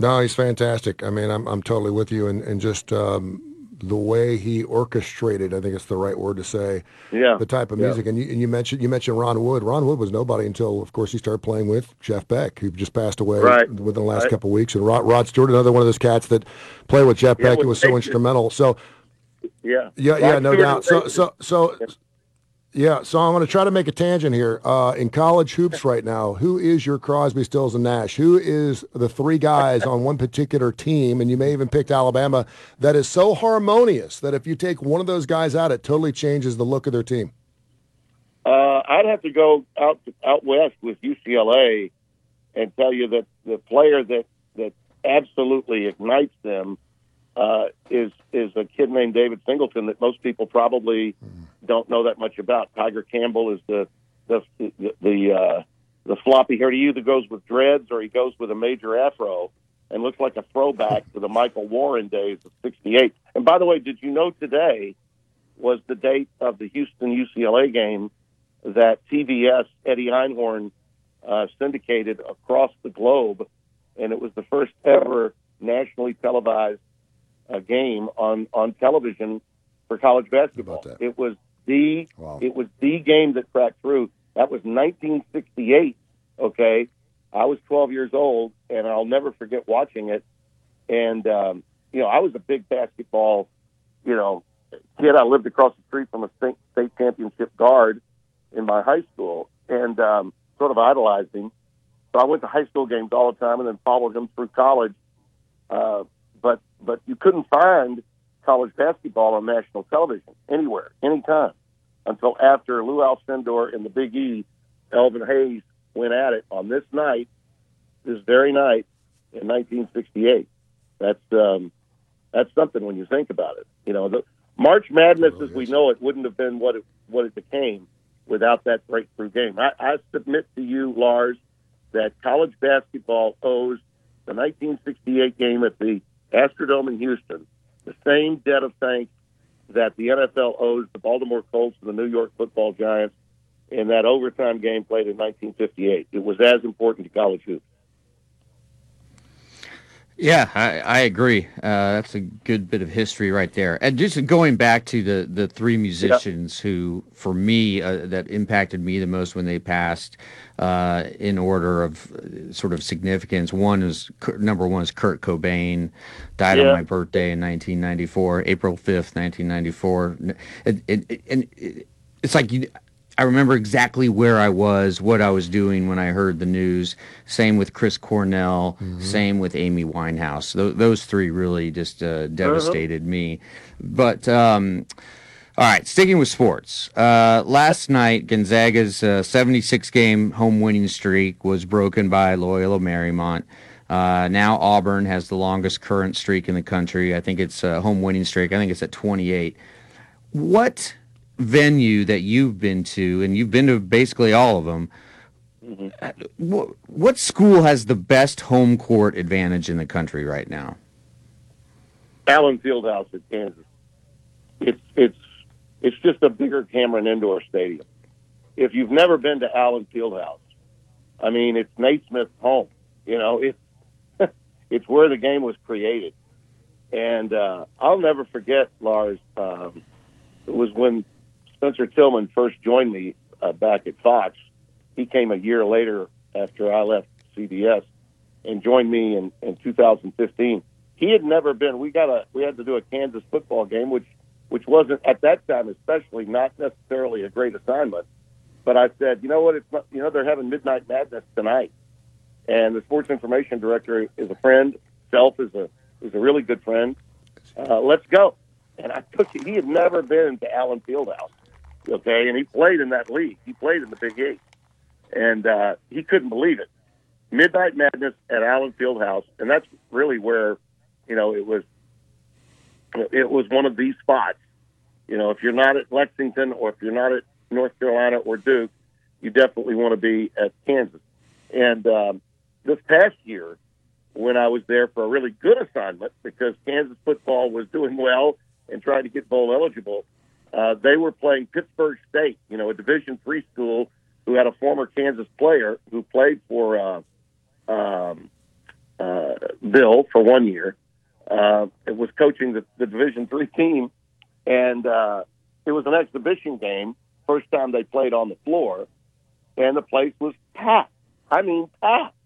No, he's fantastic. I mean, I'm I'm totally with you, and and just um, the way he orchestrated, I think it's the right word to say, Yeah. the type of Yeah. music. And you, and you mentioned you mentioned Ron Wood. Ron Wood was nobody until, of course, he started playing with Jeff Beck, who just passed away Right. within the last Right. couple of weeks. And Rod, Rod Stewart, another one of those cats that played with Jeff Yeah, Beck, who was so instrumental. So Yeah. yeah, yeah, Rod no Stewart doubt. So so so. Yeah, so I'm going to try to make a tangent here. Uh, in college hoops right now, who is your Crosby, Stills, and Nash? Who is the three guys on one particular team, and you may even picked Alabama, that is so harmonious that if you take one of those guys out, it totally changes the look of their team? Uh, I'd have to go out out west with UCLA and tell you that the player that that absolutely ignites them uh, is is a kid named David Singleton that most people probably don't know that much about. Tyger Campbell is the the the the, uh, the floppy hair to you that goes with dreads, or he goes with a major afro and looks like a throwback to the Michael Warren days of '68. And by the way, did you know today was the date of the Houston UCLA game that TVS Eddie Einhorn uh, syndicated across the globe, and it was the first ever nationally televised uh, game on on television for college basketball. It was the Wow. it was the game that cracked through. That was 1968. Okay, I was 12 years old, and I'll never forget watching it. And um, you know, I was a big basketball, you know, kid. I lived across the street from a state, state championship guard in my high school, and um, sort of idolized him. So I went to high school games all the time, and then followed him through college. Uh, but but you couldn't find college basketball on national television anywhere, anytime, until after Lou Alcindor and the Big E, Elvin Hayes went at it on this night, this very night in 1968. That's um, that's something when you think about it. You know, the March Madness as we know it wouldn't have been what it what it became without that breakthrough game. I, I submit to you, Lars, that college basketball owes the 1968 game at the Astrodome in Houston the same debt of thanks that the NFL owes the Baltimore Colts and the New York Football Giants in that overtime game played in 1958. It was as important to college hoops. Yeah, I, I agree. Uh, that's a good bit of history right there. And just going back to the, the three musicians yep. who, for me, uh, that impacted me the most when they passed, uh, in order of uh, sort of significance. One is number one is Kurt Cobain, died yeah. on my birthday in 1994, April 5th, 1994. And it, it, it's like you, I remember exactly where I was, what I was doing when I heard the news. Same with Chris Cornell. Mm-hmm. Same with Amy Winehouse. Th- those three really just uh, devastated uh-huh. me. But um, all right, sticking with sports. Uh, last night, Gonzaga's uh, 76 game home winning streak was broken by Loyola Marymount. Uh, now Auburn has the longest current streak in the country. I think it's a home winning streak. I think it's at 28. What venue that you've been to, and you've been to basically all of them. Mm-hmm. What, what school has the best home court advantage in the country right now? Allen Fieldhouse at Kansas. It's it's it's just a bigger Cameron Indoor Stadium. If you've never been to Allen Fieldhouse, I mean, it's Naismith's home. You know, it's it's where the game was created, and uh, I'll never forget Lars. Um, it was when Spencer Tillman first joined me uh, back at Fox. He came a year later after I left CBS and joined me in, in 2015. He had never been. We got a we had to do a Kansas football game, which which wasn't at that time, especially not necessarily a great assignment. But I said, you know what? It's not, you know they're having Midnight Madness tonight, and the sports information director is a friend. Self is a is a really good friend. Uh, let's go. And I took. He had never been to Allen Fieldhouse, Okay, and he played in that league. He played in the Big Eight, and uh, he couldn't believe it. Midnight Madness at Allen Fieldhouse, and that's really where, you know, it was. It was one of these spots. You know, if you're not at Lexington or if you're not at North Carolina or Duke, you definitely want to be at Kansas. And um, this past year, when I was there for a really good assignment because Kansas football was doing well and trying to get bowl eligible, uh, they were playing Pittsburg State, you know, a Division three school who had a former Kansas player who played for uh, um, uh, Bill for one year. Uh, it was coaching the, the Division three team, and uh, it was an exhibition game. First time they played on the floor, and the place was packed. I mean, packed.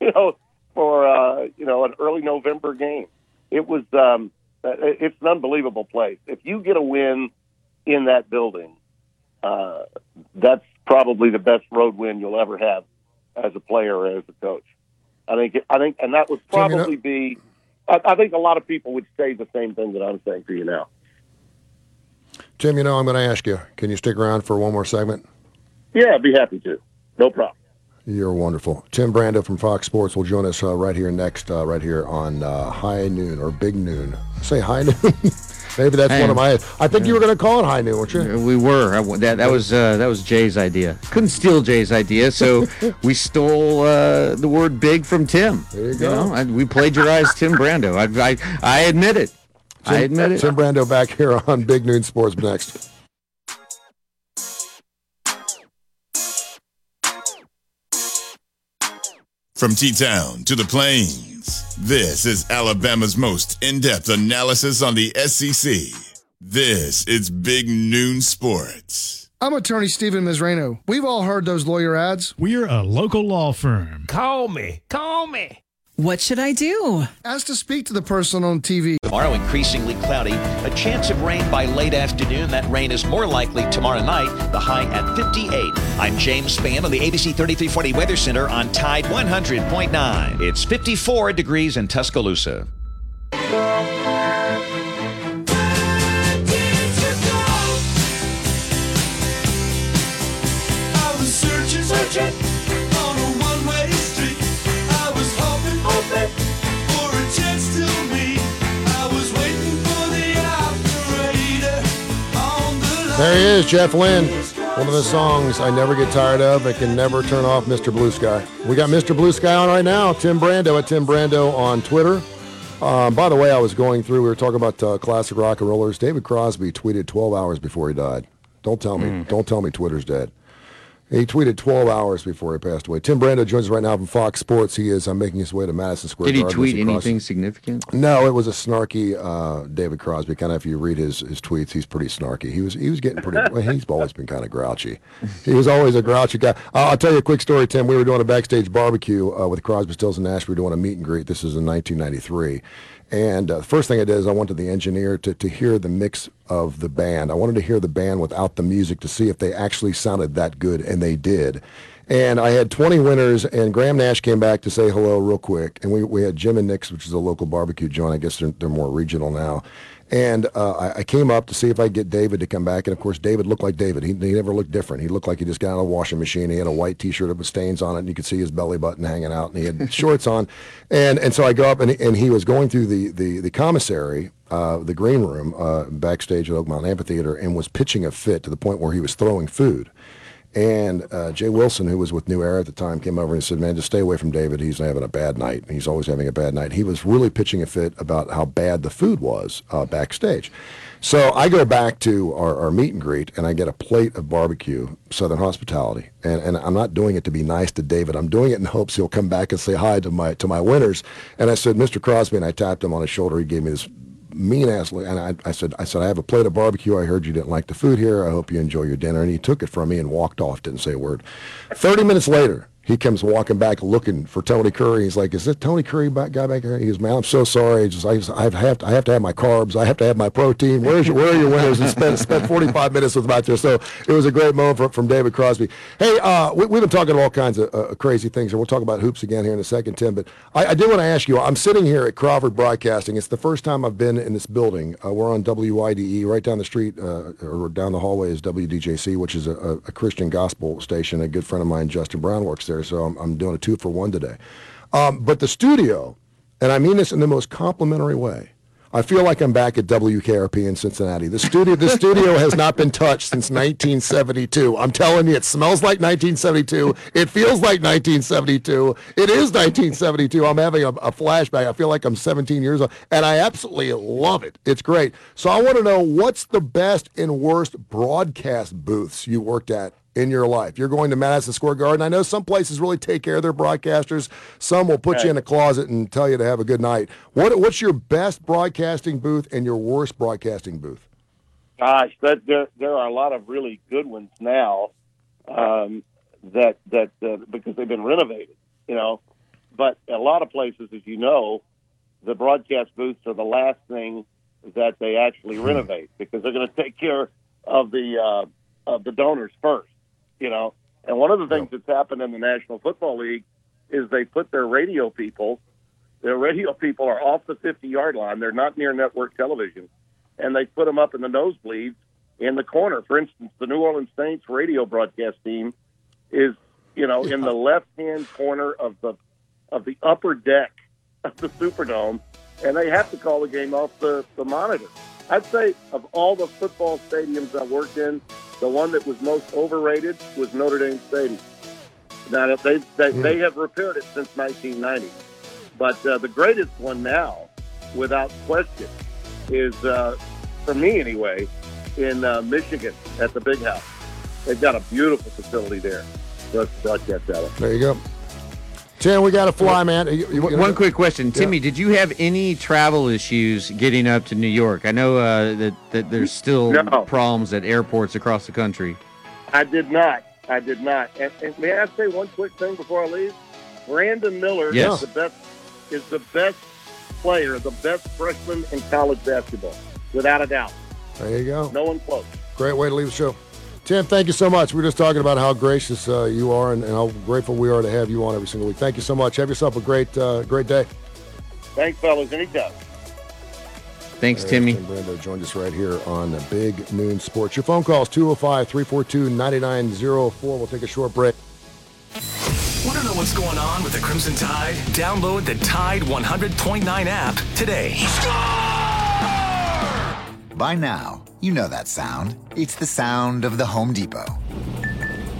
You know, for uh, you know an early November game, it was. Um, it's an unbelievable place. If you get a win in that building, uh, that's probably the best road win you'll ever have as a player or as a coach. I think, I think, and that would probably be. I, I think a lot of people would say the same thing that I'm saying to you now. Tim, you know, I'm going to ask you. Can you stick around for one more segment? Yeah, I'd be happy to. No problem. You're wonderful. Tim Brando from Fox Sports will join us uh, right here next, uh, right here on uh, High Noon or Big Noon. Say High Noon. Maybe that's one of my. I think you were going to call it high noon, weren't you? We were. That that was uh, that was Jay's idea. Couldn't steal Jay's idea, so we stole uh, the word "big" from Tim. There you go. You know, I, we plagiarized Tim Brando. I, I I admit it. Tim, I admit it. Tim Brando back here on Big Noon Sports next. From T Town to the Plains. This is Alabama's most in depth analysis on the SEC. This is Big Noon Sports. I'm attorney Stephen Misrano. We've all heard those lawyer ads. We're a local law firm. Call me. Call me. What should I do? Ask to speak to the person on TV. Tomorrow, increasingly cloudy. A chance of rain by late afternoon. That rain is more likely tomorrow night. The high at 58. I'm James Spann on the ABC 3340 Weather Center on Tide 100.9. It's 54 degrees in Tuscaloosa. There he is, Jeff Lynne. One of the songs I never get tired of. I can never turn off Mr. Blue Sky. We got Mr. Blue Sky on right now. Tim Brando at Tim Brando on Twitter. Um, by the way, I was going through, we were talking about uh, classic rock and rollers. David Crosby tweeted 12 hours before he died. Don't tell me. Don't tell me Twitter's dead. He tweeted 12 hours before he passed away. Tim Brando joins us right now from Fox Sports. He is uh, making his way to Madison Square Did he Garden. tweet anything significant? no, it was a snarky uh, David Crosby. Kind of, if you read his, his tweets, he's pretty snarky. He was he was getting pretty. well, he's always been kind of grouchy. He was always a grouchy guy. Uh, I'll tell you a quick story, Tim. We were doing a backstage barbecue uh, with Crosby, Stills, and Nash. We were doing a meet and greet. This is in 1993. And uh, the first thing I did is I went to the engineer to, to hear the mix of the band. I wanted to hear the band without the music to see if they actually sounded that good, and they did. And I had 20 winners, and Graham Nash came back to say hello real quick. And we, we had Jim and Nick's, which is a local barbecue joint. I guess they're, they're more regional now. And uh, I, I came up to see if I could get David to come back. And of course, David looked like David. He, he never looked different. He looked like he just got out of a washing machine. He had a white T-shirt with stains on it, and you could see his belly button hanging out. And he had shorts on. And and so I go up, and, and he was going through the the, the commissary, uh, the green room, uh, backstage at Oak Mountain Amphitheater, and was pitching a fit to the point where he was throwing food. And uh, Jay Wilson, who was with New Era at the time, came over and said, "Man, just stay away from David. He's having a bad night. He's always having a bad night." He was really pitching a fit about how bad the food was uh, backstage. So I go back to our, our meet and greet, and I get a plate of barbecue, Southern Hospitality, and, and I'm not doing it to be nice to David. I'm doing it in hopes he'll come back and say hi to my to my winners. And I said, "Mr. Crosby," and I tapped him on his shoulder. He gave me this mean ass look, and I, I said, I said, I have a plate of barbecue. I heard you didn't like the food here. I hope you enjoy your dinner. And he took it from me and walked off. Didn't say a word. Thirty minutes later, he comes walking back looking for Tony Curry. He's like, "Is that Tony Curry back, guy back here?" He goes, "Man, I'm so sorry. Just, I, just, I have to, I have to have my carbs. I have to have my protein. Where's your, where are your winners?" And spent spent 45 minutes with him out there. So it was a great moment from, from David Crosby. Hey, uh, we, we've been talking all kinds of uh, crazy things, and we'll talk about hoops again here in a second, Tim. But I, I did want to ask you. I'm sitting here at Crawford Broadcasting. It's the first time I've been in this building. Uh, we're on WIDE, right down the street uh, or down the hallway is WDJC, which is a, a Christian gospel station. A good friend of mine, Justin Brown, works there. So I'm, I'm doing a two for one today. Um, but the studio, and I mean this in the most complimentary way. I feel like I'm back at WKRP in Cincinnati. The studio, the studio has not been touched since 1972. I'm telling you, it smells like 1972. It feels like 1972. It is 1972. I'm having a, a flashback. I feel like I'm 17 years old, and I absolutely love it. It's great. So I want to know what's the best and worst broadcast booths you worked at in your life. You're going to Madison Square Garden. I know some places really take care of their broadcasters. Some will put you in a closet and tell you to have a good night. What what's your best broadcasting booth and your worst broadcasting booth? Gosh, that there there are a lot of really good ones now um, that that uh, because they've been renovated, you know. But a lot of places, as you know, the broadcast booths are the last thing that they actually renovate because they're going to take care of the uh, of the donors first, you know. And one of the things that's happened in the National Football League is they put their radio people, their radio people are off the 50 yard line. They're not near network television and they put them up in the nosebleeds in the corner. For instance, the New Orleans Saints radio broadcast team is, you know, in the left-hand corner of the of the upper deck of the Superdome, and they have to call the game off the, the monitor. I'd say of all the football stadiums I worked in, the one that was most overrated was Notre Dame Stadium. Now they they, they have repaired it since 1990, but uh, the greatest one now, without question, is uh, for me anyway in uh, Michigan at the Big House. They've got a beautiful facility there. us to broadcast out of. There you go. Tim, we got to fly, man. You- you- One one quick question, Timmy. Did you have any travel issues getting up to New York? I know uh, that that there's still No. problems at airports across the country. I did not. I did not. And, and may I say one quick thing before I leave? Brandon Miller Yes. is the best is the best player, the best freshman in college basketball, without a doubt. There you go. No one close. Great way to leave the show. Tim, thank you so much. We are just talking about how gracious uh, you are and, and how grateful we are to have you on every single week. Thank you so much. Have yourself a great, uh, great day. Thanks, fellas. Anytime. Thanks, There's Timmy. Tim Brando joined us right here on the Big Noon Sports. Your phone calls 205 342 9904. We'll take a short break. Want to know what's going on with the Crimson Tide? Download the Tide 100.9 app today. By now, you know that sound. It's the sound of the Home Depot.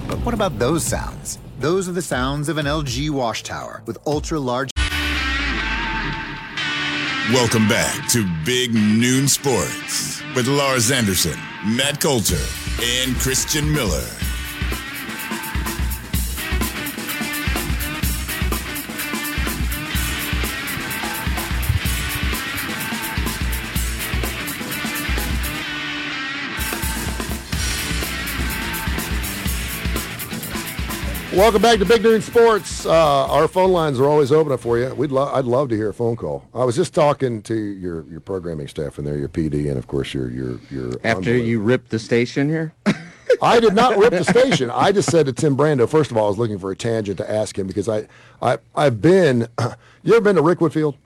But what about those sounds? Those are the sounds of an LG wash tower with ultra large. Welcome back to Big Noon Sports with Lars Anderson, Matt Coulter, and Christian Miller. Welcome back to Big Noon Sports. Uh, our phone lines are always open up for you. We'd lo- I'd love to hear a phone call. I was just talking to your, your programming staff in there, your PD, and of course your your your. After you ripped the station here? I did not rip the station. I just said to Tim Brando. First of all, I was looking for a tangent to ask him because I, I I've been. You ever been to Rickwood Field?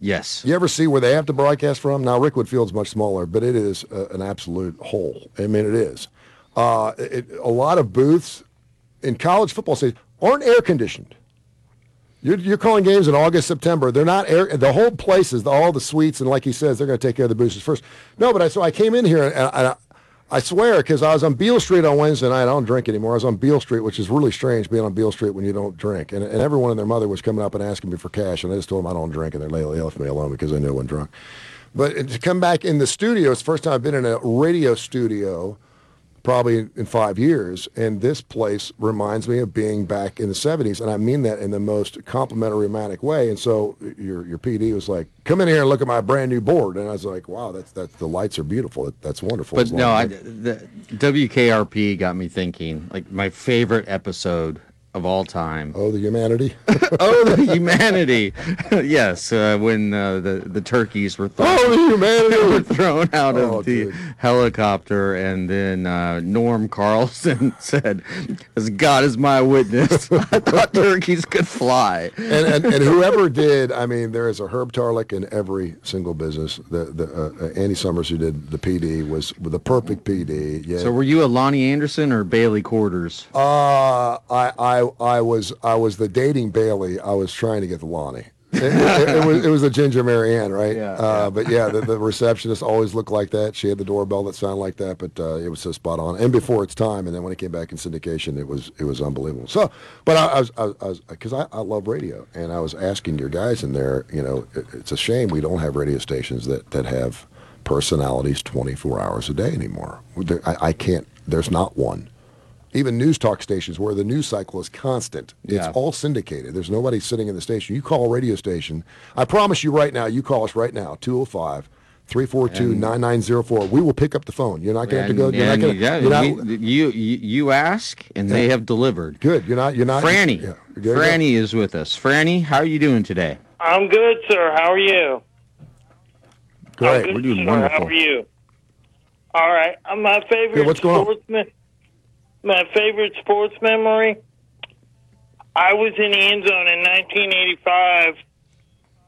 Yes. You ever see where they have to broadcast from? Now Rickwood Field's much smaller, but it is uh, an absolute hole. I mean, it is. Uh, it, a lot of booths in college football stadiums aren't air conditioned. You're, you're calling games in August, September. They're not air. The whole place is all the suites, and like he says, they're going to take care of the boosters first. No, but I so I came in here and, I, I swear because I was on Beale Street on Wednesday night. I don't drink anymore. I was on Beale Street, which is really strange being on Beale Street when you don't drink. And, and everyone and their mother was coming up and asking me for cash, and I just told them I don't drink, and they they left me alone because I knew I wasn't drunk. But to come back in the studio, it's the first time I've been in a radio studio probably in five years. And this place reminds me of being back in the 70s. And I mean that in the most complimentary, romantic way. And so your, your PD was like, come in here and look at my brand new board. And I was like, wow, that's, that's the lights are beautiful. That, that's wonderful. But no, I, the WKRP got me thinking. Like my favorite episode of all time. Oh, the humanity. oh, the humanity. yes, uh, when uh, the the turkeys were thrown, Oh, the humanity. were thrown out Oh, of the dude. helicopter, and then uh, Norm Carlson said, "As God is my witness, I thought turkeys could fly." and, and, and whoever did, I mean, there is a Herb Tarlek in every single business. The the uh, Andy Summers who did the PD was the perfect PD. Yeah. So, were you a Loni Anderson or Bailey Quarters? Uh, I, I, I was, I was the dating Bailey. I was trying to get the Loni. It, it- it was, it was the Ginger Marianne, right? Yeah, uh, But yeah, the, the receptionist always looked like that. She had the doorbell that sounded like that, but uh, it was so spot on. And before its time, and then when it came back in syndication, it was, it was unbelievable. So, but I, I was, I was, because I, I love radio, and I was asking your guys in there. You know, it, it's a shame we don't have radio stations that that have personalities 24 hours a day anymore. I, I can't. There's not one even news talk stations where the news cycle is constant. It's all syndicated. There's nobody sitting in the station. You call a radio station. I promise you right now, you call us right now, 205 342 9904. We will pick up the phone. You're not going to have to go. And- You're not and going yeah. You're not, we- you, you you ask, and they have delivered. good. You're not. You're not. Franny, Yeah, there you go. Franny is with us. Franny, how are you doing today? I'm good, sir. How are you? Great. I'm We're doing sir. wonderful. How are you? All right. My favorite Hey, what's going on? sports me- my favorite sports memory. I was in the end zone in 1985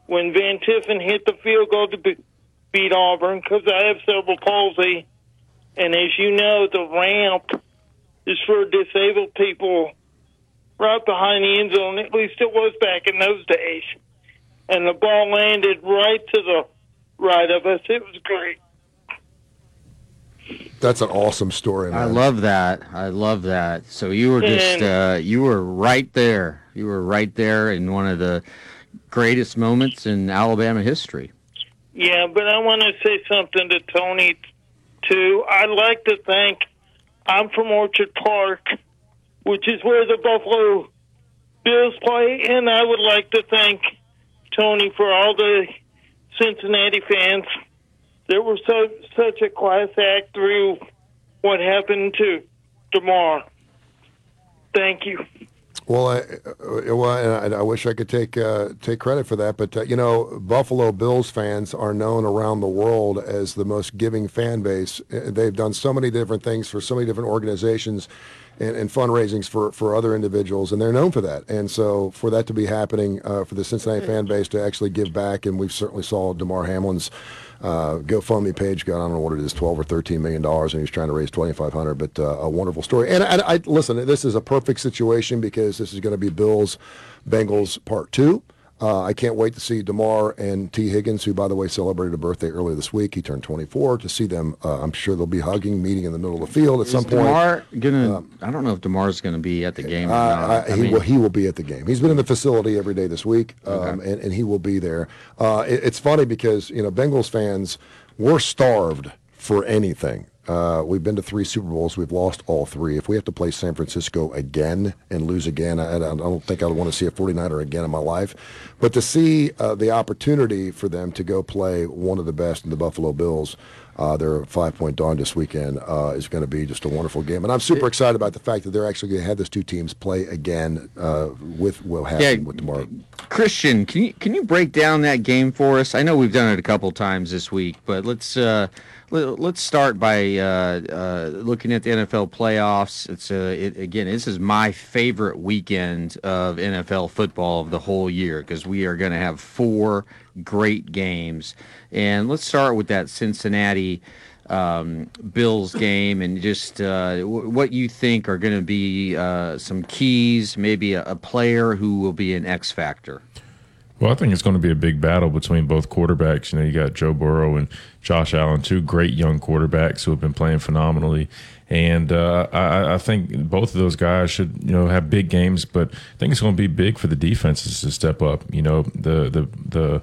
when Van Tiffin hit the field goal to be- beat Auburn because I have cerebral palsy, and as you know, the ramp is for disabled people right behind the end zone. At least it was back in those days. And the ball landed right to the right of us. It was great. That's an awesome story, man. I love that. I love that. So you were just uh, you were right there. You were right there in one of the greatest moments in Alabama history. Yeah, but I want to say something to Tony, too. I'd like to thank, I'm from Orchard Park, which is where the Buffalo Bills play, and I would like to thank Tony for all the Cincinnati fans that was so such a class act through what happened to Damar. Thank you. Well, I, uh, well, and I, I wish I could take uh, take credit for that, but uh, you know, Buffalo Bills fans are known around the world as the most giving fan base. Uh, They've done so many different things for so many different organizations and, and fundraisings for for other individuals, and they're known for that. And so, for that to be happening uh, for the Cincinnati fan base to actually give back, and we certainly saw Damar Hamlin's uh, GoFundMe page got I don't know what it is, twelve or thirteen million dollars, and he's trying to raise twenty five hundred. But uh, a wonderful story. And I, I listen. This is a perfect situation because this is going to be Bills Bengals part two. Uh, I can't wait to see Damar and Tee Higgins, who, by the way, celebrated a birthday earlier this week. He turned 24. To see them, uh, I'm sure they'll be hugging, meeting in the middle of the field at Is some point. Damar gonna? I don't know if Damar's gonna be at the game. Or Uh. I- I he mean, will. He will be at the game. He's been in the facility every day this week, um, and, and he will be there. Uh, it- it's funny because you know Bengals fans we're starved for anything. Uh, we've been to three Super Bowls. We've lost all three. If we have to play San Francisco again and lose again, I, I don't think I would want to see a 49er again in my life. But to see uh, the opportunity for them to go play one of the best in the Buffalo Bills, uh, their five-point dog this weekend uh, is going to be just a wonderful game. And I'm super excited about the fact that they're actually going to have those two teams play again uh, with Will happen Yeah, with tomorrow. Christian, can you can you break down that game for us? I know we've done it a couple times this week, but let's uh, let's start by uh, uh, looking at the NFL playoffs. It's uh, it, again, this is my favorite weekend of NFL football of the whole year because we are going to have four great games, and let's start with that Cincinnati um, Bills game and just uh, w- what you think are going to be uh, some keys, maybe a, a player who will be an X factor. Well, I think it's going to be a big battle between both quarterbacks. You know, you got Joe Burrow and Josh Allen, two great young quarterbacks who have been playing phenomenally. And uh, I, I think both of those guys should, you know, have big games. But I think it's going to be big for the defenses to step up. You know, the the the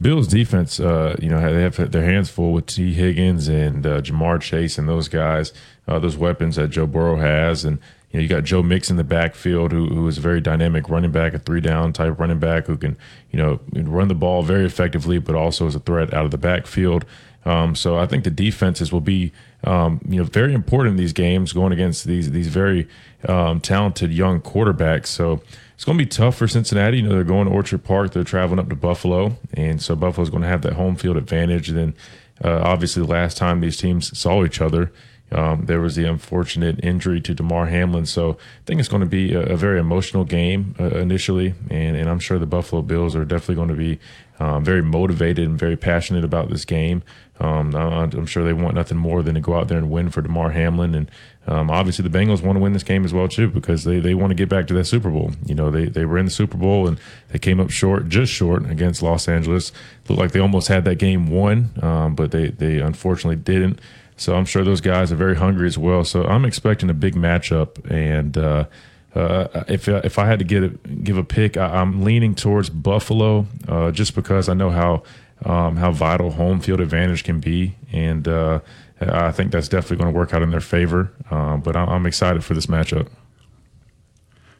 Bills defense, uh, you know, they have their hands full with Tee Higgins and uh, Ja'Marr Chase and those guys, uh, those weapons that Joe Burrow has, and you know, you got Joe Mix in the backfield, who who is a very dynamic running back, a three down type running back who can, you know, run the ball very effectively, but also as a threat out of the backfield. Um, so I think the defenses will be, um, you know, very important in these games going against these these very um, talented young quarterbacks. So it's going to be tough for Cincinnati. You know, they're going to Orchard Park, they're traveling up to Buffalo, and so Buffalo's going to have that home field advantage. And then, uh, obviously, last time these teams saw each other, um, there was the unfortunate injury to Damar Hamlin. So I think it's going to be a, a very emotional game uh, initially, and, and I'm sure the Buffalo Bills are definitely going to be um, very motivated and very passionate about this game. Um, I, I'm sure they want nothing more than to go out there and win for Damar Hamlin, and um, obviously the Bengals want to win this game as well too because they, they want to get back to that Super Bowl. You know, they they were in the Super Bowl and they came up short, just short against Los Angeles. Looked like they almost had that game won, um, but they they unfortunately didn't. So I'm sure those guys are very hungry as well. So I'm expecting a big matchup, and uh, uh, if if I had to get a, give a pick, I, I'm leaning towards Buffalo, uh, just because I know how um, how vital home field advantage can be, and uh, I think that's definitely going to work out in their favor. Uh, but I'm excited for this matchup.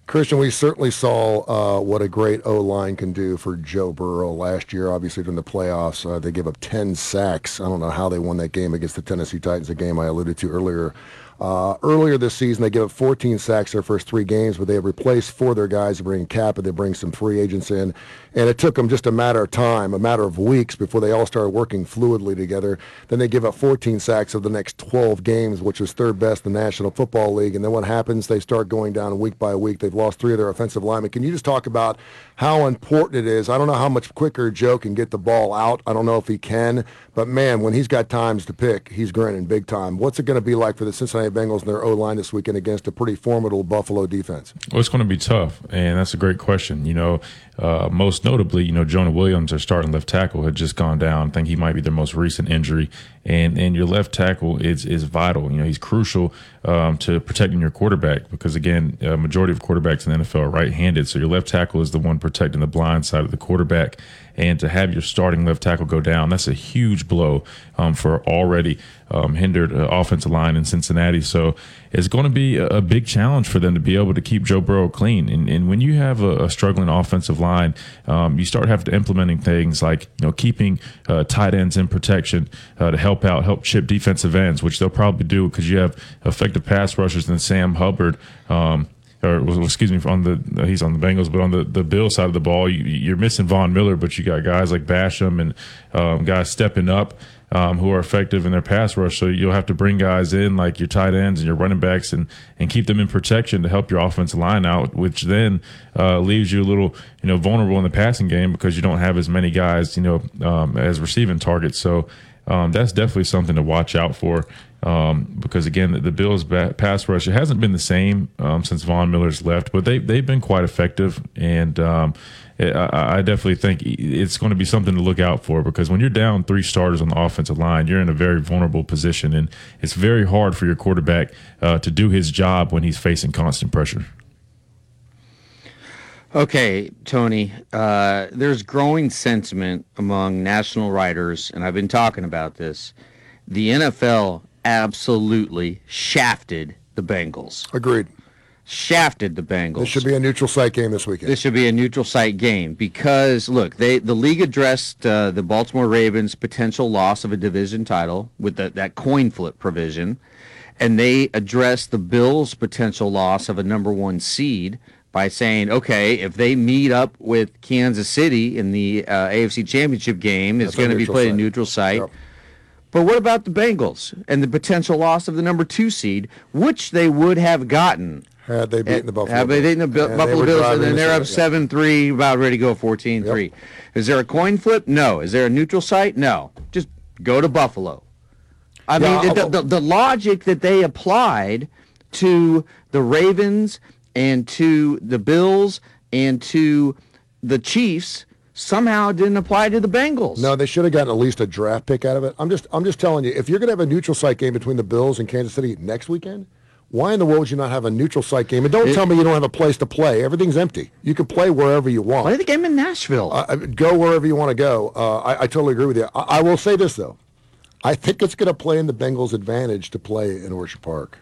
Christian, we certainly saw uh, what a great O line can do for Joe Burrow last year. Obviously, during the playoffs, uh, they gave up 10 sacks. I don't know how they won that game against the Tennessee Titans, a game I alluded to earlier. Uh, earlier this season, they gave up 14 sacks their first three games, but they have replaced four of their guys. They bring Cap, and they bring some free agents in, and it took them just a matter of time, a matter of weeks before they all started working fluidly together. Then they give up 14 sacks of the next 12 games, which was third best in the National Football League. And then what happens? They start going down week by week. They've lost three of their offensive linemen. Can you just talk about how important it is? I don't know how much quicker Joe can get the ball out. I don't know if he can, but man, when he's got times to pick, he's grinning big time. What's it going to be like for the Cincinnati Bengals and their O line this weekend against a pretty formidable Buffalo defense? Well, it's going to be tough, and that's a great question. You know, uh, most notably, you know, Jonah Williams, their starting left tackle, had just gone down. I think he might be their most recent injury, and and your left tackle is is vital. You know, he's crucial um, to protecting your quarterback because again, a majority of quarterbacks in the NFL are right-handed, so your left tackle is the one protecting the blind side of the quarterback. And to have your starting left tackle go down, that's a huge blow um, for already um, hindered uh, offensive line in Cincinnati. So it's going to be a, big challenge for them to be able to keep Joe Burrow clean. And, and when you have a, a struggling offensive line, um, you start having to implementing things like you know keeping uh, tight ends in protection uh, to help out, help chip defensive ends, which they'll probably do because you have effective pass rushers than Sam Hubbard. Um, or excuse me, on the he's on the Bengals, but on the the Bill side of the ball, you, you're missing Von Miller, but you got guys like Basham and um, guys stepping up um, who are effective in their pass rush. So you'll have to bring guys in like your tight ends and your running backs and and keep them in protection to help your offensive line out, which then uh, leaves you a little you know vulnerable in the passing game because you don't have as many guys you know um, as receiving targets. So um, that's definitely something to watch out for. Um, because again, the, Bills' pass rush it hasn't been the same um, since Von Miller's left, but they they've been quite effective, and um, it, I, I definitely think it's going to be something to look out for because when you're down three starters on the offensive line, you're in a very vulnerable position, and it's very hard for your quarterback uh, to do his job when he's facing constant pressure. Okay, Tony, uh, there's growing sentiment among national writers, and I've been talking about this. The NFL absolutely shafted the Bengals. Agreed. Shafted the Bengals. This should be a neutral site game this weekend. This should be a neutral site game because look, they the league addressed uh, the Baltimore Ravens' potential loss of a division title with the, that coin flip provision, and they addressed the Bills' potential loss of a number one seed by saying, okay, if they meet up with Kansas City in the uh, AFC Championship game, it's going to be played in site. neutral site. But what about the Bengals and the potential loss of the number two seed, which they would have gotten Had they beaten the Buffalo have they beaten the Bu- Buffalo Bills, and then they're up seven three, about ready to go 14-3. Is there a coin flip? No. Is there a neutral site? No. Just go to Buffalo. I Yeah, mean, the, the, the logic that they applied to the Ravens and to the Bills and to the Chiefs somehow didn't apply to the Bengals. No, they should have gotten at least a draft pick out of it. I'm just, I'm just telling you, if you're going to have a neutral site game between the Bills and Kansas City next weekend, why in the world would you not have a neutral site game? And don't It- tell me you don't have a place to play. Everything's empty. You can play wherever you want. Play the game in Nashville. Uh, go wherever you want to go. Uh, I, I totally agree with you. I, I will say this though, I think it's going to play in the Bengals' advantage to play in Orchard Park.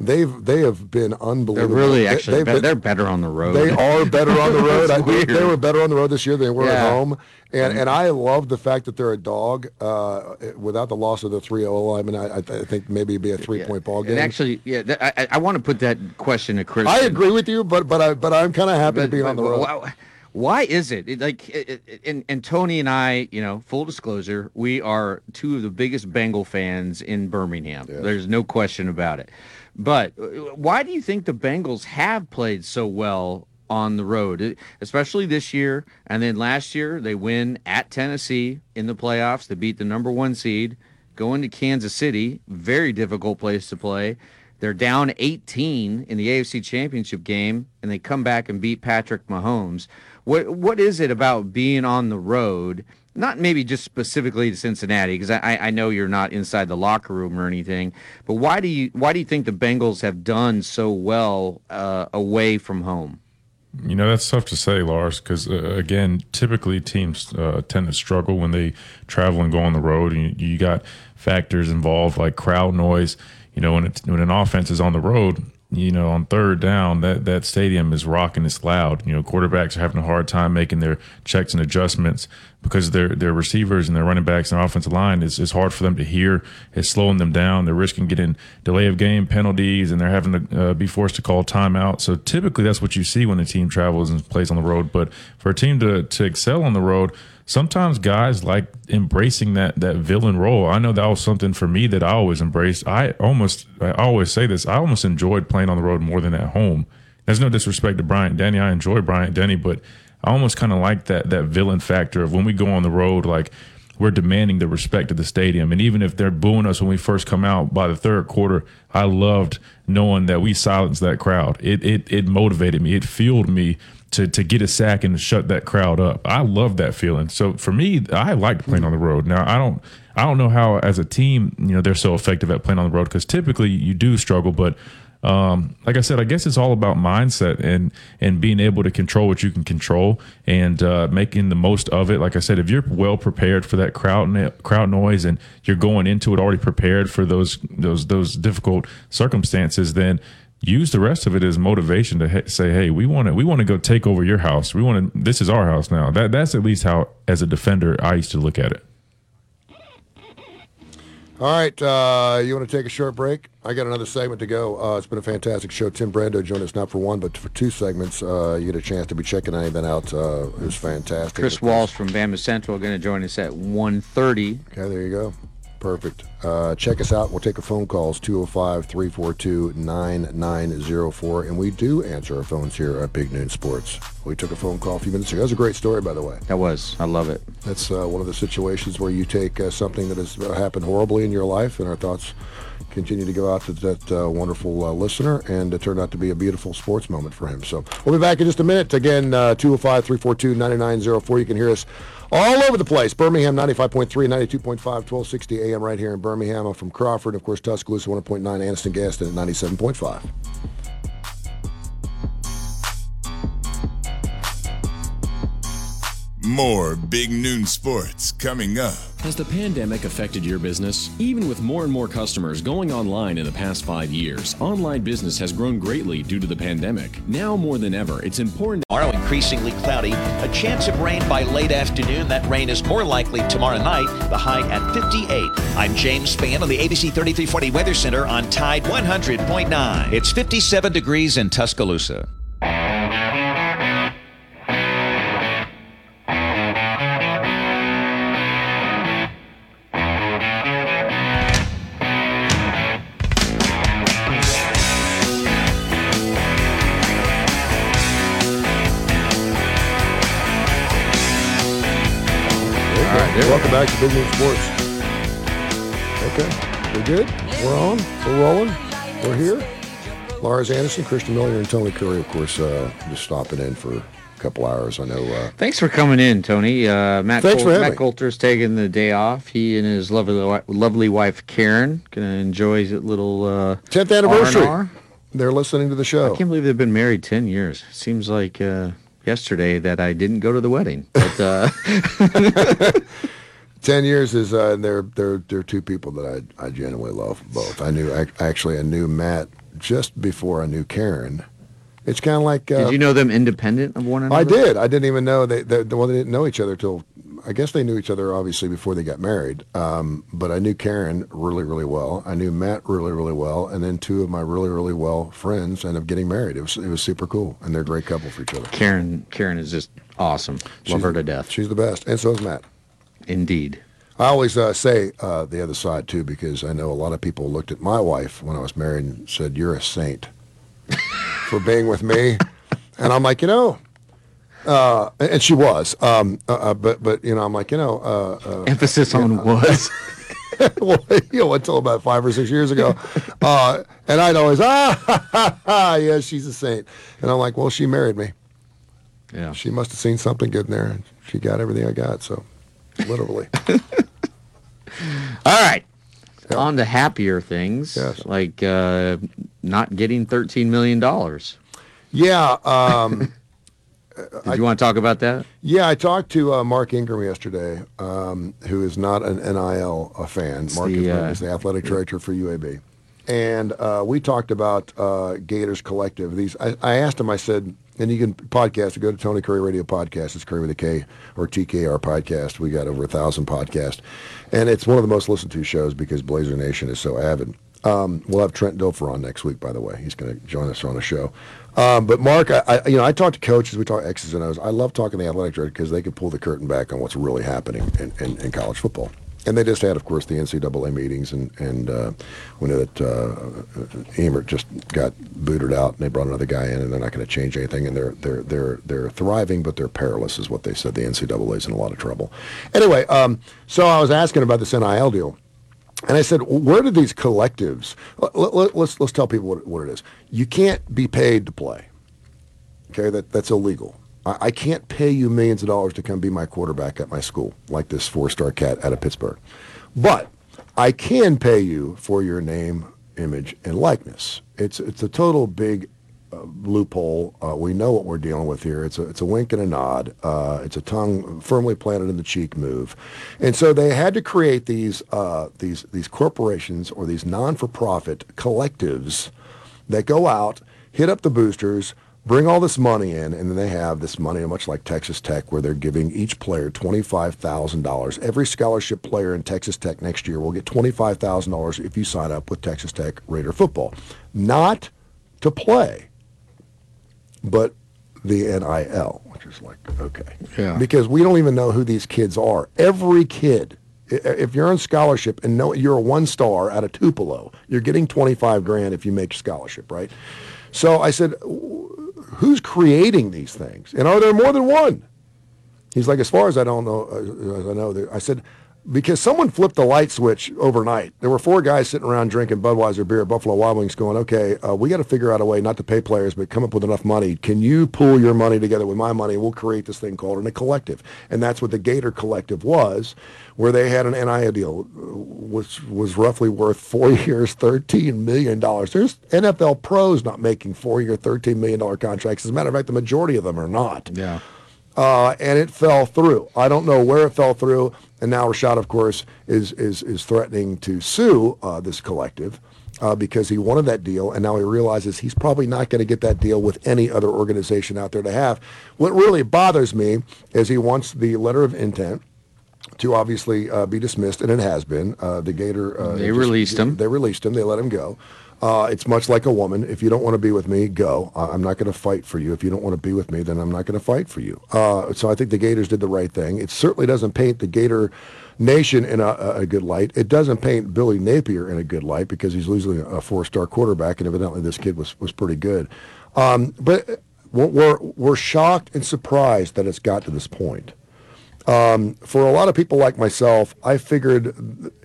They've they have been they're unbelievable. really They- actually be- been- they're better on the road. they are better on the road. I, they, they were better on the road this year than they were Yeah. at home. And and I love the fact that they're a dog. Uh, without the loss of the 3-0 lineman, I, I th- I think maybe it'd be a three-point ball game. And actually, yeah, th- I, I- I want to put that question to Chris. I agree with you, but but I but I'm kind of happy to be on the road. Why, why is it, it like? It, it, and, and Tony and I, you know, full disclosure, we are two of the biggest Bengal fans in Birmingham. There's no question about it. But uh, why do you think the Bengals have played so well on the road, especially this year? And then last year they win at Tennessee in the playoffs. They beat the number one seed. going to Kansas City, very difficult place to play. They're down 18 in the AFC Championship game, and they come back and beat Patrick Mahomes. What what is it about being on the road? Not maybe just specifically to Cincinnati, because I, I know you're not inside the locker room or anything. But why do you why do you think the Bengals have done so well uh, away from home? You know, that's tough to say, Lars, because, uh, again, typically teams uh, tend to struggle when they travel and go on the road. And you, you got factors involved like crowd noise. You know, when, it, when an offense is on the road, you know, on third down, that, that stadium is rocking, it's loud. You know, quarterbacks are having a hard time making their checks and adjustments because their their receivers and their running backs and offensive line is, is hard for them to hear. It's slowing them down. They're risking getting delay of game penalties and they're having to uh, be forced to call timeout. So typically that's what you see when a team travels and plays on the road. But for a team to, to excel on the road, sometimes guys like embracing that that villain role. I know that was something for me that I always embraced. I almost I always say this. I almost enjoyed playing on the road more than at home. There's no disrespect to Bryant Denny. I enjoy Bryant Denny, but I almost kind of like that that villain factor of when we go on the road, like we're demanding the respect of the stadium. And even if they're booing us when we first come out by the third quarter, I loved knowing that we silenced that crowd. It it it motivated me. It fueled me to to get a sack and shut that crowd up. I love that feeling. So for me, I like playing on the road. Now I don't I don't know how as a team, you know, they're so effective at playing on the road because typically you do struggle, but um, like I said, I guess it's all about mindset and and being able to control what you can control and uh, making the most of it. Like I said, if you're well prepared for that crowd crowd noise and you're going into it already prepared for those those those difficult circumstances, then use the rest of it as motivation to he- say, "Hey, we want to we want to go take over your house. We want to. This is our house now." That that's at least how, as a defender, I used to look at it. All right, uh, you want to take a short break? I got another segment to go. Uh, it's been a fantastic show. Tim Brando joined us not for one, but for two segments. Uh, you get a chance to be checking anything out. Uh, it was fantastic. Chris Walsh from Bama Central going to join us at 1.30. Okay, there you go. Perfect. Uh, check us out. We'll take a phone calls 205 342 9904. And we do answer our phones here at Big Noon Sports. We took a phone call a few minutes ago. That was a great story, by the way. That was. I love it. That's uh, one of the situations where you take uh, something that has uh, happened horribly in your life, and our thoughts continue to go out to that uh, wonderful uh, listener, and it turned out to be a beautiful sports moment for him. So we'll be back in just a minute. Again, uh, 205 342 9904. You can hear us all over the place. Birmingham 95.3, 92.5, 1260 AM right here in Birmingham. I'm from Crawford. Of course, Tuscaloosa 101.9, Anniston Gadsden at 97.5. More Big Noon Sports coming up. Has the pandemic affected your business? Even with more and more customers going online in the past five years, online business has grown greatly due to the pandemic. Now more than ever, it's important. Tomorrow, increasingly cloudy. A chance of rain by late afternoon. That rain is more likely tomorrow night. The high at 58. I'm James Spann on the ABC 3340 Weather Center on Tide 100.9. It's 57 degrees in Tuscaloosa. Back to Big Noon Sports. Okay, we're good. We're on. We're rolling. We're here. Lars Anderson, Christian Miller, and Tony Kurre, of course, uh, just stopping in for a couple hours. I know. Uh, Thanks for coming in, Tony. Uh, Matt, Thanks for having Matt me. Coulter's taking the day off. He and his lovely, lovely wife Karen gonna enjoy his little uh, 10th anniversary. R&R. They're listening to the show. I can't believe they've been married ten years. Seems like uh, yesterday that I didn't go to the wedding. But uh, Ten years is uh, they're they're they're two people that I I genuinely love both. I knew ac- actually I knew Matt just before I knew Karen. It's kind of like uh, did you know them independent of one another? I did. I didn't even know they they, well, they didn't know each other till I guess they knew each other obviously before they got married. Um, but I knew Karen really really well. I knew Matt really really well, and then two of my really really well friends ended up getting married. It was it was super cool, and they're a great couple for each other. Karen. Karen is just awesome. Love She's- her to death. She's the best, and so is Matt. Indeed. I always uh, say uh, the other side too because I know a lot of people looked at my wife when I was married and said, "You're a saint for being with me," and I'm like, you know, uh, and she was, um, uh, uh, but but you know, I'm like, you know, uh, uh, Emphasis on was. well, you know, until about five or six years ago, uh, and I'd always ah, ha, ha, ha, yeah, she's a saint, and I'm like, well, she married me. Yeah, she must have seen something good in there, and she got everything I got. So, literally. All right. On to happier things, yes. like uh, not getting thirteen million dollars. Yeah. Um, Did you want to talk about that? Yeah, I talked to uh, Mark Ingram yesterday, um, who is not an NIL fan. It's Mark the, is, uh, is the athletic director for UAB, and uh, we talked about uh, Gators Collective. These, I, I asked him. I said, and you can podcast. or Go to Tony Kurre Radio Podcast. It's Kurre with a K or TKR Podcast. We got over a thousand podcasts, and it's one of the most listened to shows because Blazer Nation is so avid. Um, we'll have Trent Dilfer on next week, by the way. He's going to join us on a show. Um, but Mark, I, I, you know, I talk to coaches. We talk X's and O's. I love talking to the athletic director because they can pull the curtain back on what's really happening in, in, in college football. And they just had, of course, the NCAA meetings, and and uh, we know that uh, Emmert just got booted out, and they brought another guy in, and they're not going to change anything, and they're they're they're they're thriving, but they're perilous, is what they said. The NCAA is in a lot of trouble. Anyway, um, so I was asking about this NIL deal. And I said, where do these collectives? Let, let, let's let's tell people what, what it is. You can't be paid to play. Okay, that that's illegal. I, I can't pay you millions of dollars to come be my quarterback at my school, like this four-star cat out of Pittsburgh. But I can pay you for your name, image, and likeness. It's it's a total big uh, loophole. Uh, we know what we're dealing with here. It's a it's a wink and a nod. Uh, it's a tongue firmly planted in the cheek move, and so they had to create these uh, these these corporations or these non-for-profit collectives that go out, hit up the boosters, bring all this money in, and then they have this money, much like Texas Tech, where they're giving each player $25,000. Every scholarship player in Texas Tech next year will get $25,000 if you sign up with Texas Tech Raider football. Not to play, but the NIL, which is like, okay. Yeah. Because we don't even know who these kids are. Every kid, if you're on scholarship and know you're a one star out of Tupelo, you're getting 25 grand if you make scholarship, right? So I said, who's creating these things? And are there more than one? He's like, as far as I don't know, uh, as I know, I said, because someone flipped the light switch overnight. There were four guys sitting around drinking Budweiser beer at Buffalo Wild Wings going, okay, uh, we got to figure out a way not to pay players, but come up with enough money. Can you pool your money together with my money? We'll create this thing called a collective. And that's what the Gator Collective was, where they had an NIL deal, uh, which was roughly worth four years, $13 million. There's NFL pros not making four-year, $13 million contracts. As a matter of fact, the majority of them are not Yeah. Uh, and it fell through. I don't know where it fell through, and now Rashad, of course, is is is threatening to sue uh, this collective uh, because he wanted that deal, and now he realizes he's probably not going to get that deal with any other organization out there to have. What really bothers me is he wants the letter of intent to obviously uh, be dismissed, and it has been. Uh, the Gator uh, They just- released him. They released him. They let him go. Uh, it's much like a woman. If you don't want to be with me, go. I- I'm not going to fight for you. If you don't want to be with me, then I'm not going to fight for you. Uh, so I think the Gators did the right thing. It certainly doesn't paint the Gator Nation in a, a good light. It doesn't paint Billy Napier in a good light because he's losing a four-star quarterback, and evidently this kid was was pretty good. Um, but we're, we're we're shocked and surprised that it's got to this point. Um, for a lot of people like myself, I figured,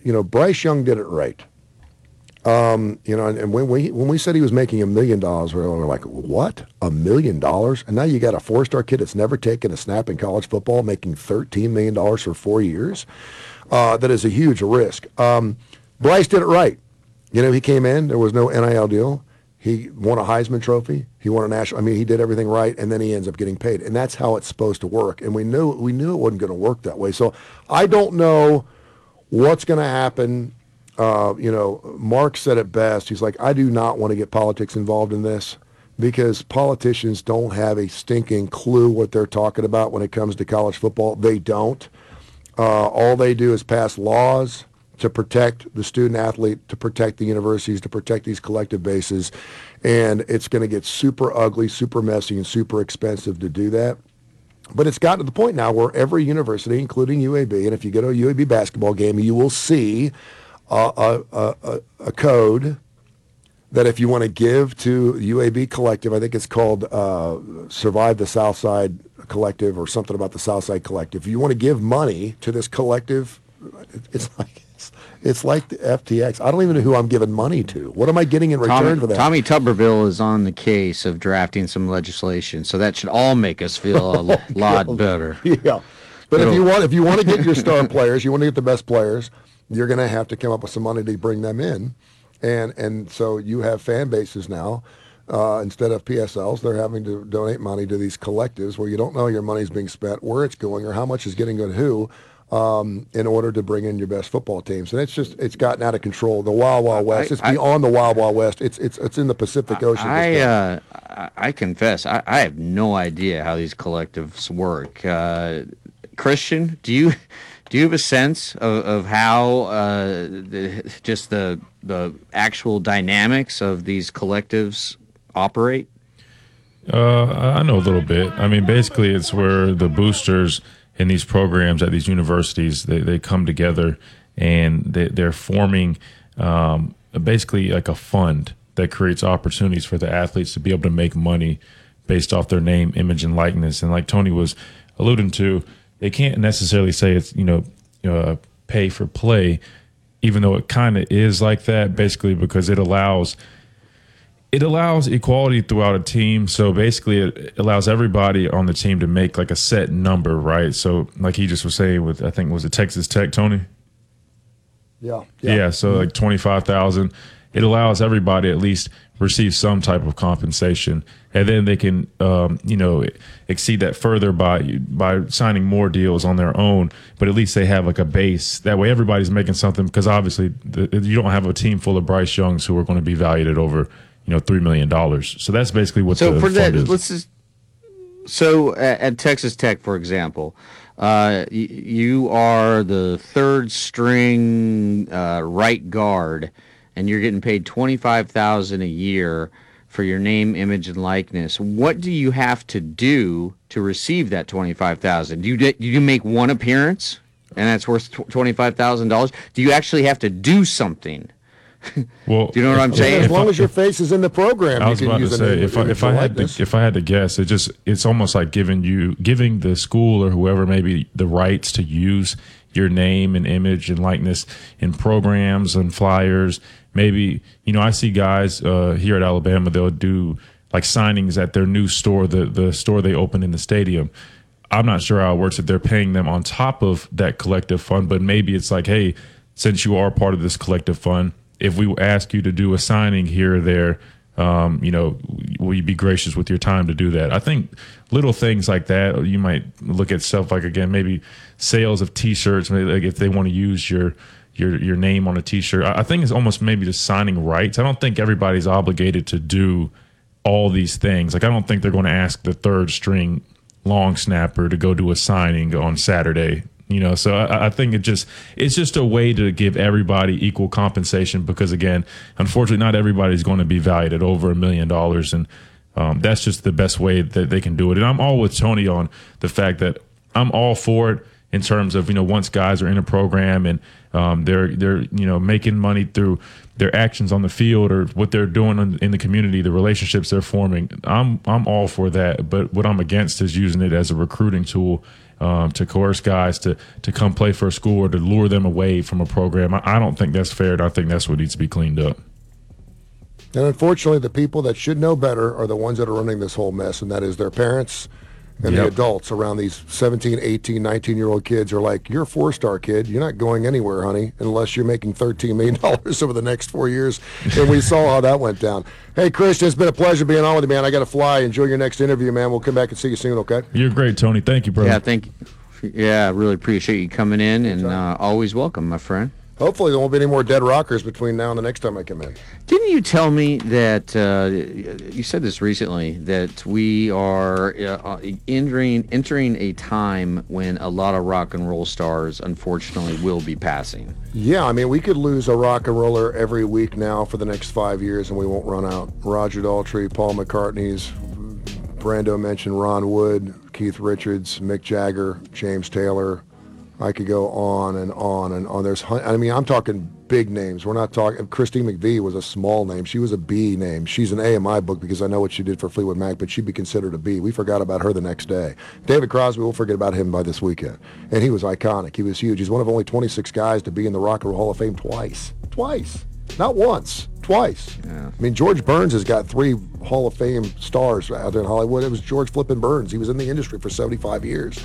you know, Bryce Young did it right. Um, you know, and, and when we when we said he was making a million dollars, we were like, "What? A million dollars?" And now you got a four-star kid that's never taken a snap in college football, making thirteen million dollars for four years. Uh, that is a huge risk. Um, Bryce did it right. You know, he came in. There was no NIL deal. He won a Heisman Trophy. He won a national. I mean, he did everything right, and then he ends up getting paid, and that's how it's supposed to work. And we knew we knew it wasn't going to work that way. So I don't know what's going to happen. Uh, you know, Mark said it best. He's like, I do not want to get politics involved in this because politicians don't have a stinking clue what they're talking about when it comes to college football. They don't. Uh, all they do is pass laws to protect the student athlete, to protect the universities, to protect these collective bases. And it's going to get super ugly, super messy, and super expensive to do that. But it's gotten to the point now where every university, including UAB, and if you go to a UAB basketball game, you will see a, a, a, a- code that if you want to give to UAB Collective, I think it's called uh, Survive the Southside Collective or something about the Southside Collective. If you want to give money to this collective, it's like it's, it's like the FTX. I don't even know who I'm giving money to. What am I getting in return Tommy, for that? Tommy Tuberville is on the case of drafting some legislation, so that should all make us feel a lot better. yeah. But if It'll- you want if you want to get your star players, you want to get the best players, you're going to have to come up with some money to bring them in, and and so you have fan bases now. Uh, instead of PSLs, they're having to donate money to these collectives where you don't know your money's being spent, where it's going, or how much is getting to who, um, in order to bring in your best football teams. And it's just it's gotten out of control. The Wild Wild West. I- it's I- beyond the Wild Wild West. It's it's it's in the Pacific Ocean. I, uh, I I confess, I, I have no idea how these collectives work. Uh, Christian, do you do you have a sense of, of how uh, the, just the the actual dynamics of these collectives operate? Uh, I know a little bit. I mean, basically, it's where the boosters in these programs at these universities they, they come together and they, they're forming um, basically like a fund that creates opportunities for the athletes to be able to make money based off their name, image, and likeness. And like Tony was alluding to, they can't necessarily say it's you know uh, pay for play, even though it kind of is like that. Basically, because it allows it allows equality throughout a team. So basically, it allows everybody on the team to make like a set number, right? So, like he just was saying with, I think was it Texas Tech, Tony? Yeah. Yeah. so like twenty five thousand. It allows everybody at least receive some type of compensation, and then they can, um, you know, exceed that further by by signing more deals on their own. But at least they have like a base. That way, everybody's making something because obviously the, you don't have a team full of Bryce Youngs who are going to be valued at over you know three million dollars. So that's basically what So the for that, is. let's just. So at, at Texas Tech, for example, uh, you are the third string uh, right guard, and you're getting paid twenty five thousand a year for your name, image, and likeness. What do you have to do to receive that twenty five thousand? Do you do you make one appearance, and that's worth twenty five thousand dollars? Do you actually have to do something? Well, Do you know what I'm saying? As long as your face is in the program, I was you can about to say if I, if I had to if I had to guess, it just it's almost like giving you giving the school or whoever maybe the rights to use your name and image and likeness in programs and flyers. Maybe you know I see guys uh, here at Alabama they'll do like signings at their new store, the the store they opened in the stadium. I'm not sure how it works if they're paying them on top of that collective fund, but maybe it's like, hey, since you are part of this collective fund, if we ask you to do a signing here or there, um, you know, will you be gracious with your time to do that? I think little things like that, you might look at stuff like again, maybe sales of T-shirts, maybe like if they want to use your your your name on a T-shirt. I think it's almost maybe just signing rights. I don't think everybody's obligated to do all these things. Like I don't think they're going to ask the third string long snapper to go do a signing on Saturday. You know, so I, I think it just it's just a way to give everybody equal compensation because again, unfortunately, not everybody's going to be valued at over a million dollars, and um, that's just the best way that they can do it. And I'm all with Tony on the fact that I'm all for it in terms of you know once guys are in a program and um, they're they're you know making money through their actions on the field or what they're doing in, the community, the relationships they're forming. I'm I'm all for that, but what I'm against is using it as a recruiting tool um, to coerce guys to to come play for a school or to lure them away from a program. I, I don't think that's fair, and I think that's what needs to be cleaned up. And unfortunately, the people that should know better are the ones that are running this whole mess, and that is their parents and the adults around these 17, 18, 19 year old kids are like, You're a four star kid. You're not going anywhere, honey, unless you're making $13 million over the next four years. And we saw how that went down. Hey, Christian, it's been a pleasure being on with you, man. I got to fly. Enjoy your next interview, man. We'll come back and see you soon, okay? You're great, Tony. Thank you, brother. Yeah, thank. Yeah, I really appreciate you coming in, and uh, always welcome, my friend. Hopefully, there won't be any more dead rockers between now and the next time I come in. Didn't you tell me that uh, you said this recently that we are uh, entering entering a time when a lot of rock and roll stars, unfortunately, will be passing? Yeah, I mean, we could lose a rock and roller every week now for the next five years, and we won't run out. Roger Daltrey, Paul McCartney's, Brando mentioned Ron Wood, Keith Richards, Mick Jagger, James Taylor. I could go on and on and on. There's, I mean, I'm talking big names. We're not talking. Christine McVie was a small name. She was a B name. She's an A in my book because I know what she did for Fleetwood Mac, but she'd be considered a B. We forgot about her the next day. David Crosby, we'll forget about him by this weekend. And he was iconic. He was huge. He's one of only 26 guys to be in the Rock and Roll Hall of Fame twice. Twice. Not once. Twice. Yeah. I mean, George Burns has got three Hall of Fame stars out there in Hollywood. It was George Flippin' Burns. He was in the industry for 75 years.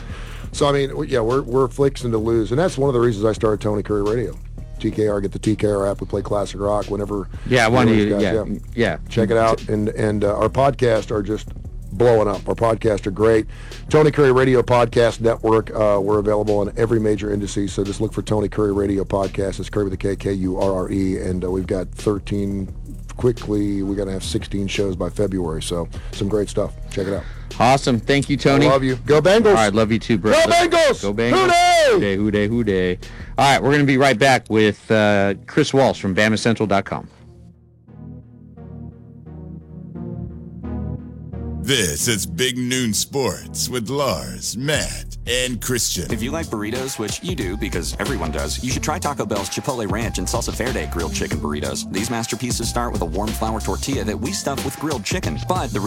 So, I mean, yeah, we're, we're fixing to lose. And that's one of the reasons I started Tony Kurre Radio. TKR, get the TKR app. We play classic rock whenever. Yeah, I whenever you- these yeah, yeah. Check it out, and and uh, our podcasts are just blowing up. Our podcasts are great. Tony Kurre Radio Podcast Network. Uh, we're available on every major indices. So just look for Tony Kurre Radio Podcast. It's Kurre with a K, K U R R E, and uh, we've got 13. Quickly, we're gonna have 16 shows by February. So some great stuff. Check it out. Awesome. Thank you, Tony. I love you. Go Bengals. All right, love you too, bro. Go Bengals! Go Bengals. Hoo-day! Hoo-day, hoo-day, hoo-day. All right, we're going to be right back with uh, Chris Walsh from BamaCentral.com. This is Big Noon Sports with Lars, Matt, and Christian. If you like burritos, which you do because everyone does, you should try Taco Bell's Chipotle Ranch and Salsa Verde grilled chicken burritos. These masterpieces start with a warm flour tortilla that we stuff with grilled chicken. But the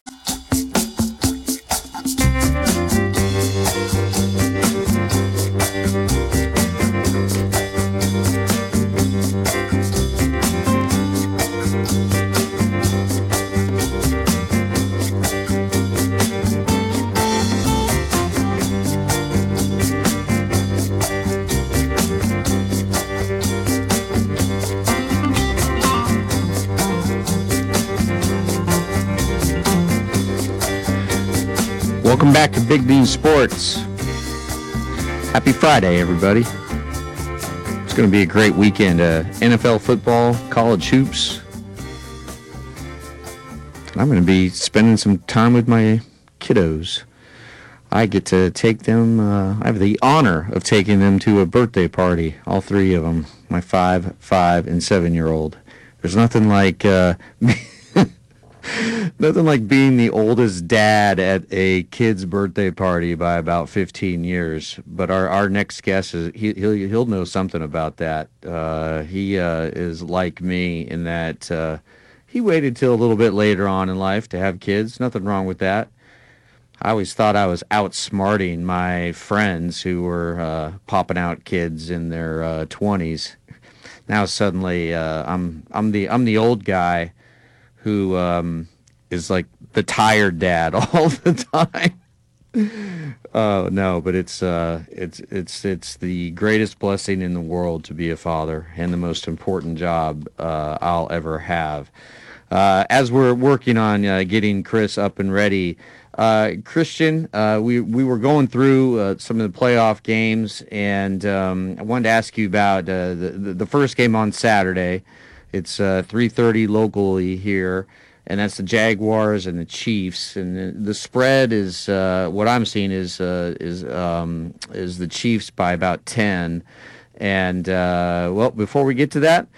Big Noon Sports. Happy Friday, everybody. It's going to be a great weekend. Uh, NFL football, college hoops. I'm going to be spending some time with my kiddos. I get to take them. Uh, I have the honor of taking them to a birthday party. All three of them, my five, five, and seven-year-old. There's nothing like uh, nothing like being the oldest dad at a kid's birthday party by about 15 years. But our, our next guest is he, he'll he'll know something about that. Uh, he uh, is like me in that uh, he waited till a little bit later on in life to have kids. Nothing wrong with that. I always thought I was outsmarting my friends who were uh, popping out kids in their uh, 20s. Now suddenly uh, I'm I'm the I'm the old guy who um, is like the tired dad all the time. Oh no, but it's uh, it's it's it's the greatest blessing in the world to be a father, and the most important job uh, I'll ever have. Uh, as we're working on uh, getting Chris up and ready, uh, Christian, uh, we we were going through uh, some of the playoff games, and um, I wanted to ask you about uh, the the first game on Saturday. It's uh, 3:30 locally here, and that's the Jaguars and the Chiefs. And the, spread is uh, what I'm seeing is uh, is um, is the Chiefs by about 10. And uh, well, before we get to that,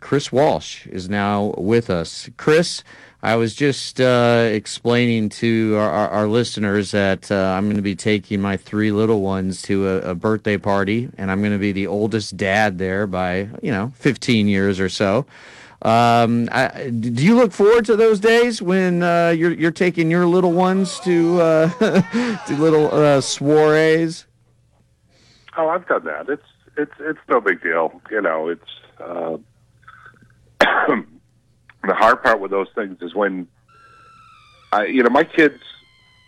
Chris Walsh is now with us. Chris, I was just uh, explaining to our, our, our listeners that uh, I'm going to be taking my three little ones to a, a birthday party, and I'm going to be the oldest dad there by you know 15 years or so. Um, I, do you look forward to those days when uh, you're you're taking your little ones to uh, to little uh, soirees? Oh, I've done that. It's it's it's no big deal. You know, it's uh, the hard part with those things is when I, you know, my kids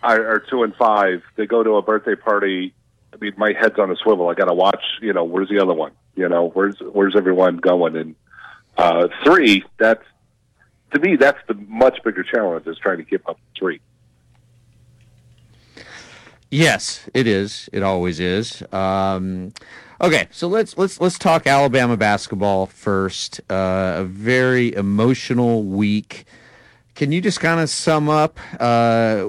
are, are two and five. They go to a birthday party. I mean, my head's on a swivel. I got to watch. You know, where's the other one? You know, where's where's everyone going? And uh, three, that's to me, that's the much bigger challenge is trying to keep up three. Yes, it is. It always is. Um, okay, so let's let's let's talk Alabama basketball first. Uh, a very emotional week. Can you just kind of sum up uh,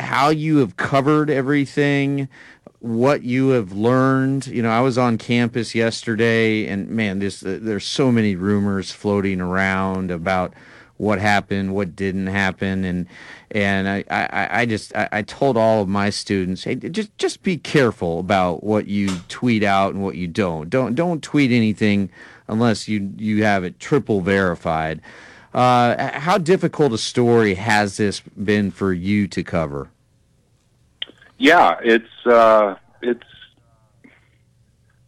how you have covered everything, what you have learned? You know, I was on campus yesterday, and man, this there's so many rumors floating around about what happened, what didn't happen, and and I, I, I just I, I told all of my students, hey, just just be careful about what you tweet out and what you don't. Don't don't tweet anything unless you you have it triple verified. Uh, how difficult a story has this been for you to cover? Yeah, it's uh, it's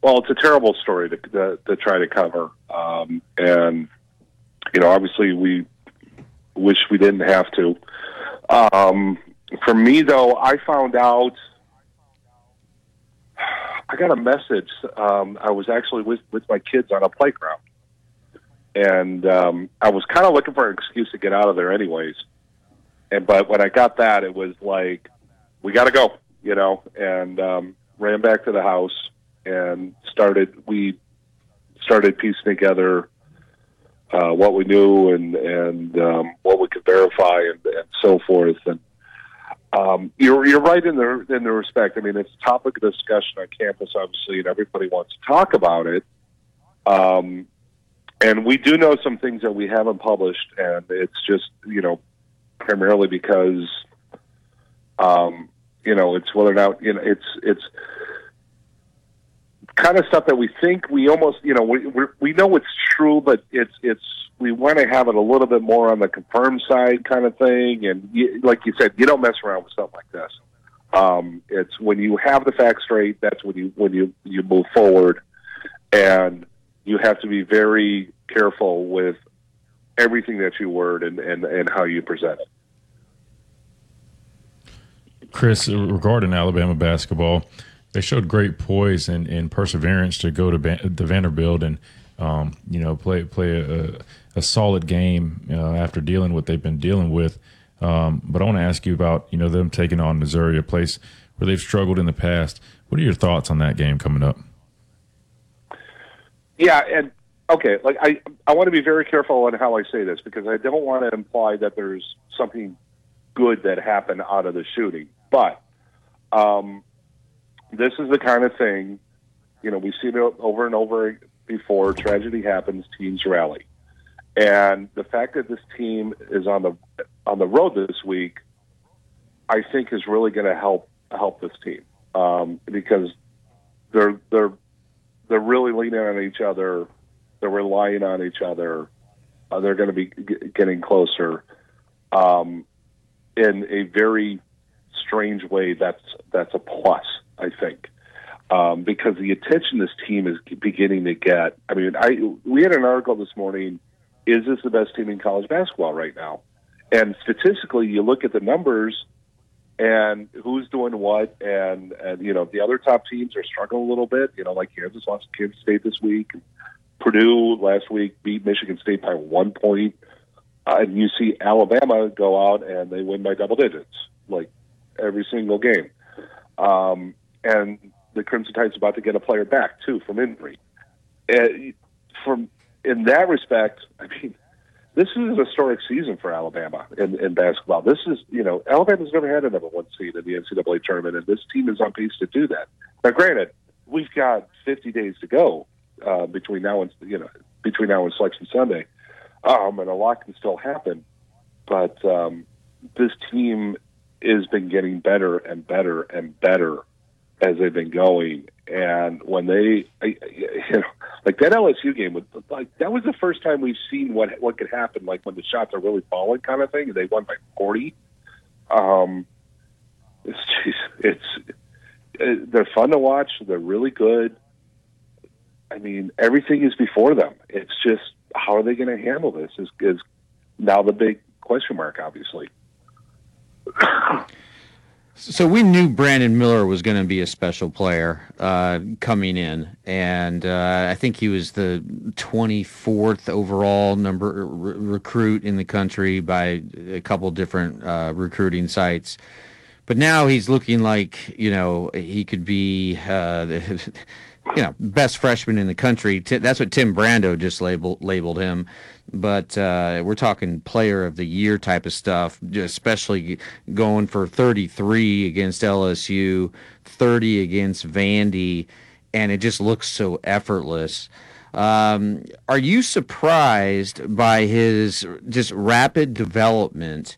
well, it's a terrible story to to, to try to cover, um, and you know, obviously, we wish we didn't have to. Um, for me, though, I found out. I got a message. Um, I was actually with with my kids on a playground, and um, I was kind of looking for an excuse to get out of there, anyways. And but when I got that, it was like, we got to go, you know, and um, ran back to the house and started. We started piecing together uh, what we knew and and um, what we could verify and, and so forth. And um, you're you're right in the in the respect. I mean, it's a topic of discussion on campus, obviously, and everybody wants to talk about it. Um, and we do know some things that we haven't published, and it's just you know primarily because um, you know it's whether or not you know it's it's kind of stuff that we think we almost you know we we know it's true, but it's it's we want to have it a little bit more on the confirmed side kind of thing. And you, like you said, you don't mess around with stuff like this. Um, it's when you have the facts straight. That's when you when you you move forward, and you have to be very careful with everything that you word and and and how you present it. Chris, regarding Alabama basketball, they showed great poise and, and perseverance to go to, to Vanderbilt and um, you know play play a, a solid game uh, after dealing what they've been dealing with. Um, but I want to ask you about you know them taking on Missouri, a place where they've struggled in the past. What are your thoughts on that game coming up? Yeah, and okay, like I, I want to be very careful on how I say this because I don't want to imply that there's something good that happened out of the shooting. But um, this is the kind of thing, you know, we've seen it over and over before. Tragedy happens, teams rally, and the fact that this team is on the on the road this week, I think, is really going to help help this team um, because they're they're they're really leaning on each other. They're relying on each other. Uh, they're going to be g- getting closer um, in a very strange way. That's that's a plus, I think, um, because the attention this team is beginning to get. I mean, I we had an article this morning. Is this the best team in college basketball right now? And statistically, you look at the numbers and who's doing what, and and you know the other top teams are struggling a little bit. You know, like Kansas lost Kansas State this week. Purdue last week beat Michigan State by one point. Uh, and you see Alabama go out and they win by double digits, like every single game. Um, and the Crimson Tide's about to get a player back too from injury. And from in that respect, I mean, this is a historic season for Alabama in, in basketball. This is, you know, Alabama's never had a number one seed in the NCAA tournament, and this team is on pace to do that. Now, granted, we've got 50 days to go uh, between now and you know between now and Selection Sunday, um, and a lot can still happen. But um, this team has been getting better and better and better as they've been going. And when they, you know, like that LSU game, was like that was the first time we've seen what what could happen, like when the shots are really falling, kind of thing. They won by forty. Um, it's just, it's uh, they're fun to watch. They're really good. I mean, everything is before them. It's just how are they going to handle this? Is is now the big question mark, obviously. So we knew Brandon Miller was going to be a special player uh, coming in, and uh, I think he was the 24th overall number re- recruit in the country by a couple different uh, recruiting sites. But now he's looking like you know he could be uh, you know best freshman in the country. That's what Tim Brando just labeled labeled him. But uh, we're talking player of the year type of stuff, especially going for 33 against LSU, 30 against Vandy, and it just looks so effortless. Um, are you surprised by his just rapid development?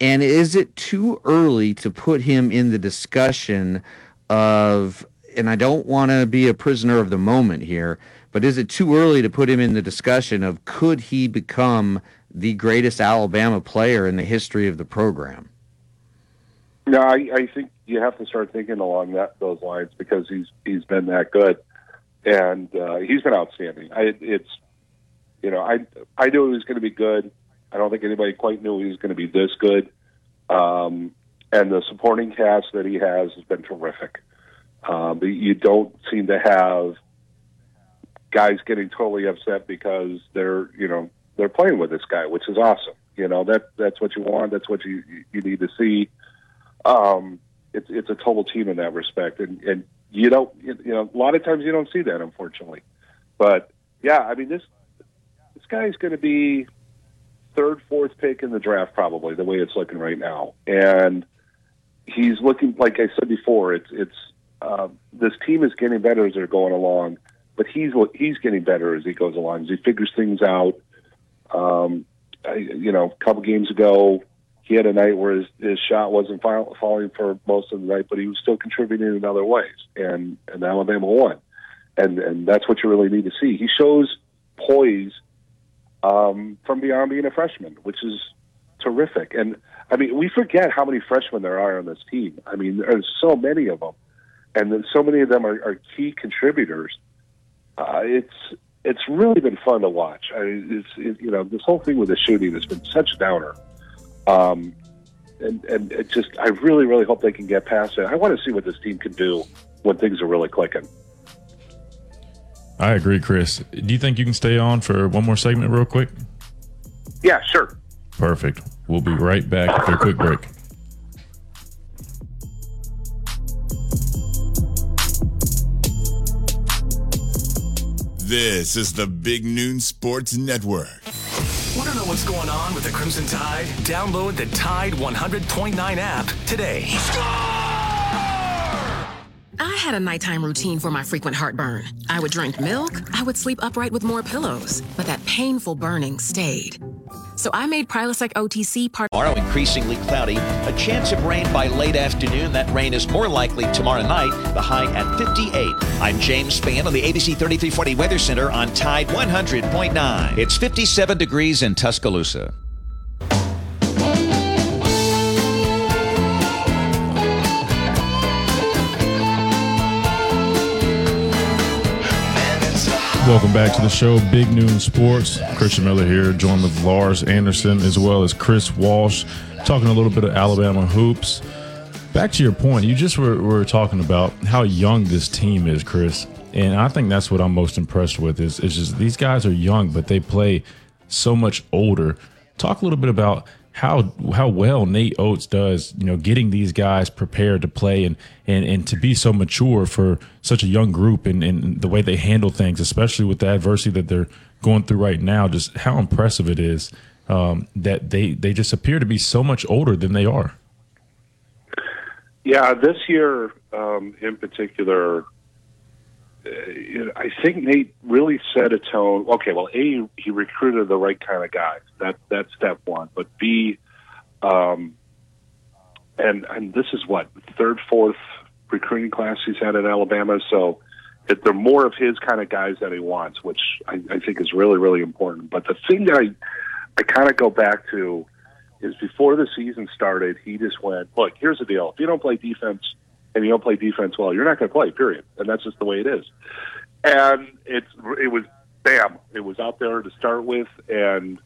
And is it too early to put him in the discussion of, and I don't want to be a prisoner of the moment here, but is it too early to put him in the discussion of could he become the greatest Alabama player in the history of the program? No, I, I think you have to start thinking along that those lines because he's he's been that good, and uh, he's been outstanding. I, it's you know I I knew he was going to be good. I don't think anybody quite knew he was going to be this good. Um, and the supporting cast that he has has been terrific. Um, but you don't seem to have guys getting totally upset because they're you know they're playing with this guy, which is awesome. You know that that's what you want. That's what you you need to see. Um, it's it's a total team in that respect, and and you don't you know a lot of times you don't see that unfortunately. But yeah, I mean this this guy's going to be third, fourth pick in the draft probably the way it's looking right now, and he's looking like I said before. It's it's uh, this team is getting better as they're going along, but he's he's getting better as he goes along. As he figures things out. Um, I, you know, a couple games ago, he had a night where his, his shot wasn't fall, falling for most of the night, but he was still contributing in other ways, and and Alabama won, and and that's what you really need to see. He shows poise um, from beyond being a freshman, which is terrific. And I mean, we forget how many freshmen there are on this team. I mean, there's so many of them, and then so many of them are, are key contributors. Uh, it's it's really been fun to watch. I it's it, you know this whole thing with the shooting has been such a downer. Um, and and it just I really really hope they can get past it. I want to see what this team can do when things are really clicking. I agree, Chris. Do you think you can stay on for one more segment, real quick? Yeah, sure. Perfect. We'll be right back after a quick break. This is the Big Noon Sports Network. Want to know what's going on with the Crimson Tide? Download the Tide 100.9 app today. I had a nighttime routine for my frequent heartburn. I would drink milk, I would sleep upright with more pillows, but that painful burning stayed. So I made Prilosec OTC part. Tomorrow, increasingly cloudy. A chance of rain by late afternoon. That rain is more likely tomorrow night. The high at 58. I'm James Spann on the ABC 3340 Weather Center on Tide 100.9. It's 57 degrees in Tuscaloosa. Welcome back to the show, Big Noon Sports. Christian Miller here, joined with Lars Anderson as well as Chris Walsh, talking a little bit of Alabama hoops. Back to your point, you just were, were talking about how young this team is, Chris, and I think that's what I'm most impressed with. Is is just these guys are young, but they play so much older. Talk a little bit about how how well Nate Oats does, you know, getting these guys prepared to play and and, and to be so mature for such a young group and, and the way they handle things, especially with the adversity that they're going through right now. Just how impressive it is um, that they they just appear to be so much older than they are. Yeah, this year um, in particular, I think Nate really set a tone. Okay, well, a he recruited the right kind of guys. That that's step one. But b, um, and and this is what third, fourth recruiting class he's had at Alabama. So it, they're more of his kind of guys that he wants, which I, I think is really really important. But the thing that I I kind of go back to is before the season started, he just went, look, here's the deal. If you don't play defense and you don't play defense well, you're not going to play, period. And that's just the way it is. And it's, it was, bam, it was out there to start with. And,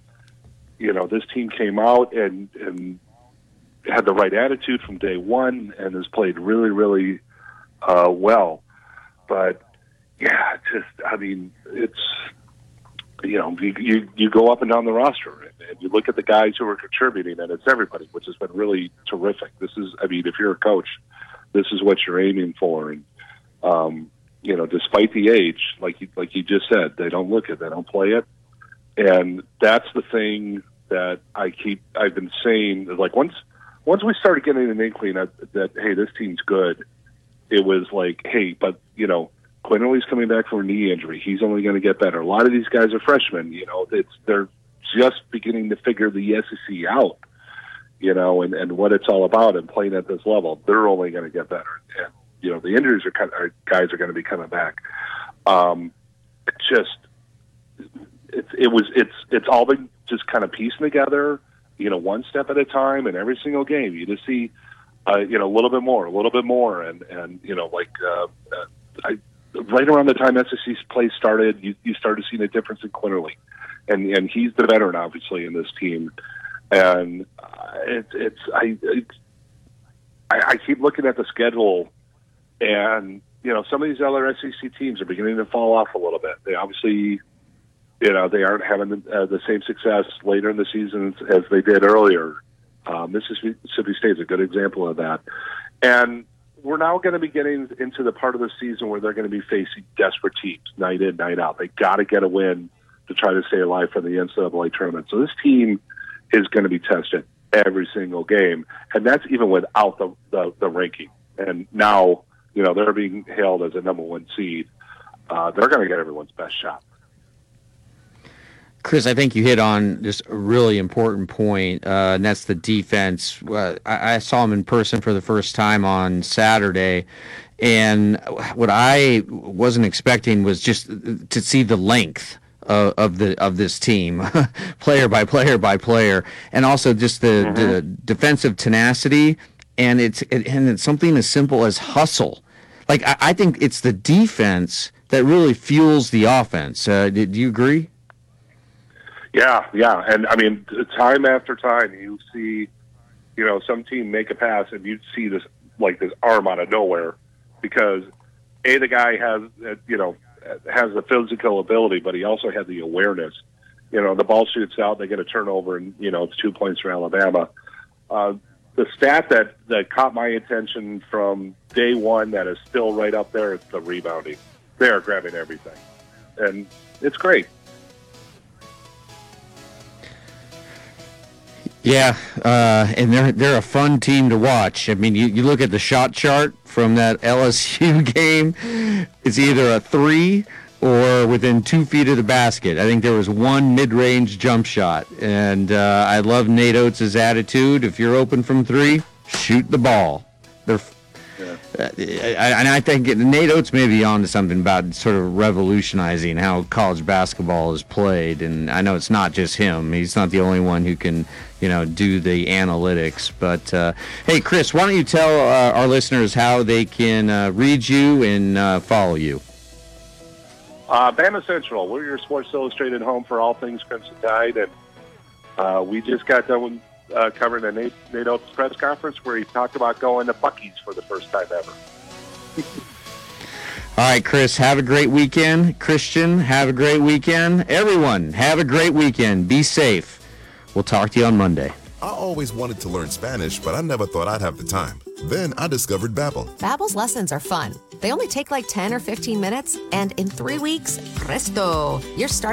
you know, this team came out and, and had the right attitude from day one and has played really, really uh, well. But, yeah, just, I mean, it's, you know, you, you you go up and down the roster and, and you look at the guys who are contributing, and it's everybody, which has been really terrific. This is, I mean, if you're a coach, this is what you're aiming for, and um, you know, despite the age, like you, like you just said, they don't look it, they don't play it, and that's the thing that I keep, I've been saying, like once once we started getting an inkling that, that hey, this team's good, it was like, hey, but you know. Quinerly's coming back from a knee injury. He's only going to get better. A lot of these guys are freshmen. You know, it's they're just beginning to figure the SEC out. You know, and and what it's all about and playing at this level. They're only going to get better. And you know, the injuries are kind of, guys are going to be coming back. Um, it just it's it was it's it's all been just kind of piecing together. You know, one step at a time, and every single game you just see. Uh, you know, a little bit more, a little bit more, and and you know, like uh, uh, I right around the time SEC play started, you, you started seeing a difference in Quinerly, and and he's the veteran obviously in this team, and uh, it, it's I, I I keep looking at the schedule, and you know some of these other SEC teams are beginning to fall off a little bit. They obviously. You know they aren't having the, uh, the same success later in the season as they did earlier. Uh, Mississippi State is a good example of that, and we're now going to be getting into the part of the season where they're going to be facing desperate teams night in, night out. They got to get a win to try to stay alive for the NCAA tournament. So this team is going to be tested every single game, and that's even without the the, the ranking. And now, you know, they're being hailed as a number one seed. Uh, they're going to get everyone's best shot. Chris, I think you hit on a really important point, uh, and that's the defense. Uh, I, I saw him in person for the first time on Saturday, and what I wasn't expecting was just to see the length of, of the of this team, player by player by player, and also just the, the defensive tenacity, and it's it, and it's something as simple as hustle. Like I, I think it's the defense that really fuels the offense. Uh, do, do you agree? Yeah, yeah, and I mean, time after time, you see, you know, some team make a pass, and you see this like this arm out of nowhere, because a the guy has uh, you know has the physical ability, but he also had the awareness. You know, the ball shoots out, they get a turnover, and you know it's two points for Alabama. Uh, the stat that that caught my attention from day one that is still right up there is the rebounding. They are grabbing everything. and it's great. Yeah, uh, and they're they're a fun team to watch. I mean, you, you look at the shot chart from that LSU game. It's either a three or within two feet of the basket. I think there was one mid-range jump shot, and uh, I love Nate Oats' attitude. If you're open from three, shoot the ball. They're and I think Nate Oats may be onto something about sort of revolutionizing how college basketball is played. And I know it's not just him; he's not the only one who can, you know, do the analytics. But uh, hey, Chris, why don't you tell uh, our listeners how they can uh, read you and uh, follow you? Uh, Bama Central, we're your Sports Illustrated home for all things Crimson Tide, and uh, we just got done uh, covering the Nate, Nate Oats press conference where he talked about going to Buc-ee's for the first time ever. All right, Chris, have a great weekend. Christian, have a great weekend. Everyone, have a great weekend. Be safe. We'll talk to you on Monday. I always wanted to learn Spanish, but I never thought I'd have the time. Then I discovered Babbel. Babbel's lessons are fun. They only take like 10 or 15 minutes, and in three weeks, presto, you're starting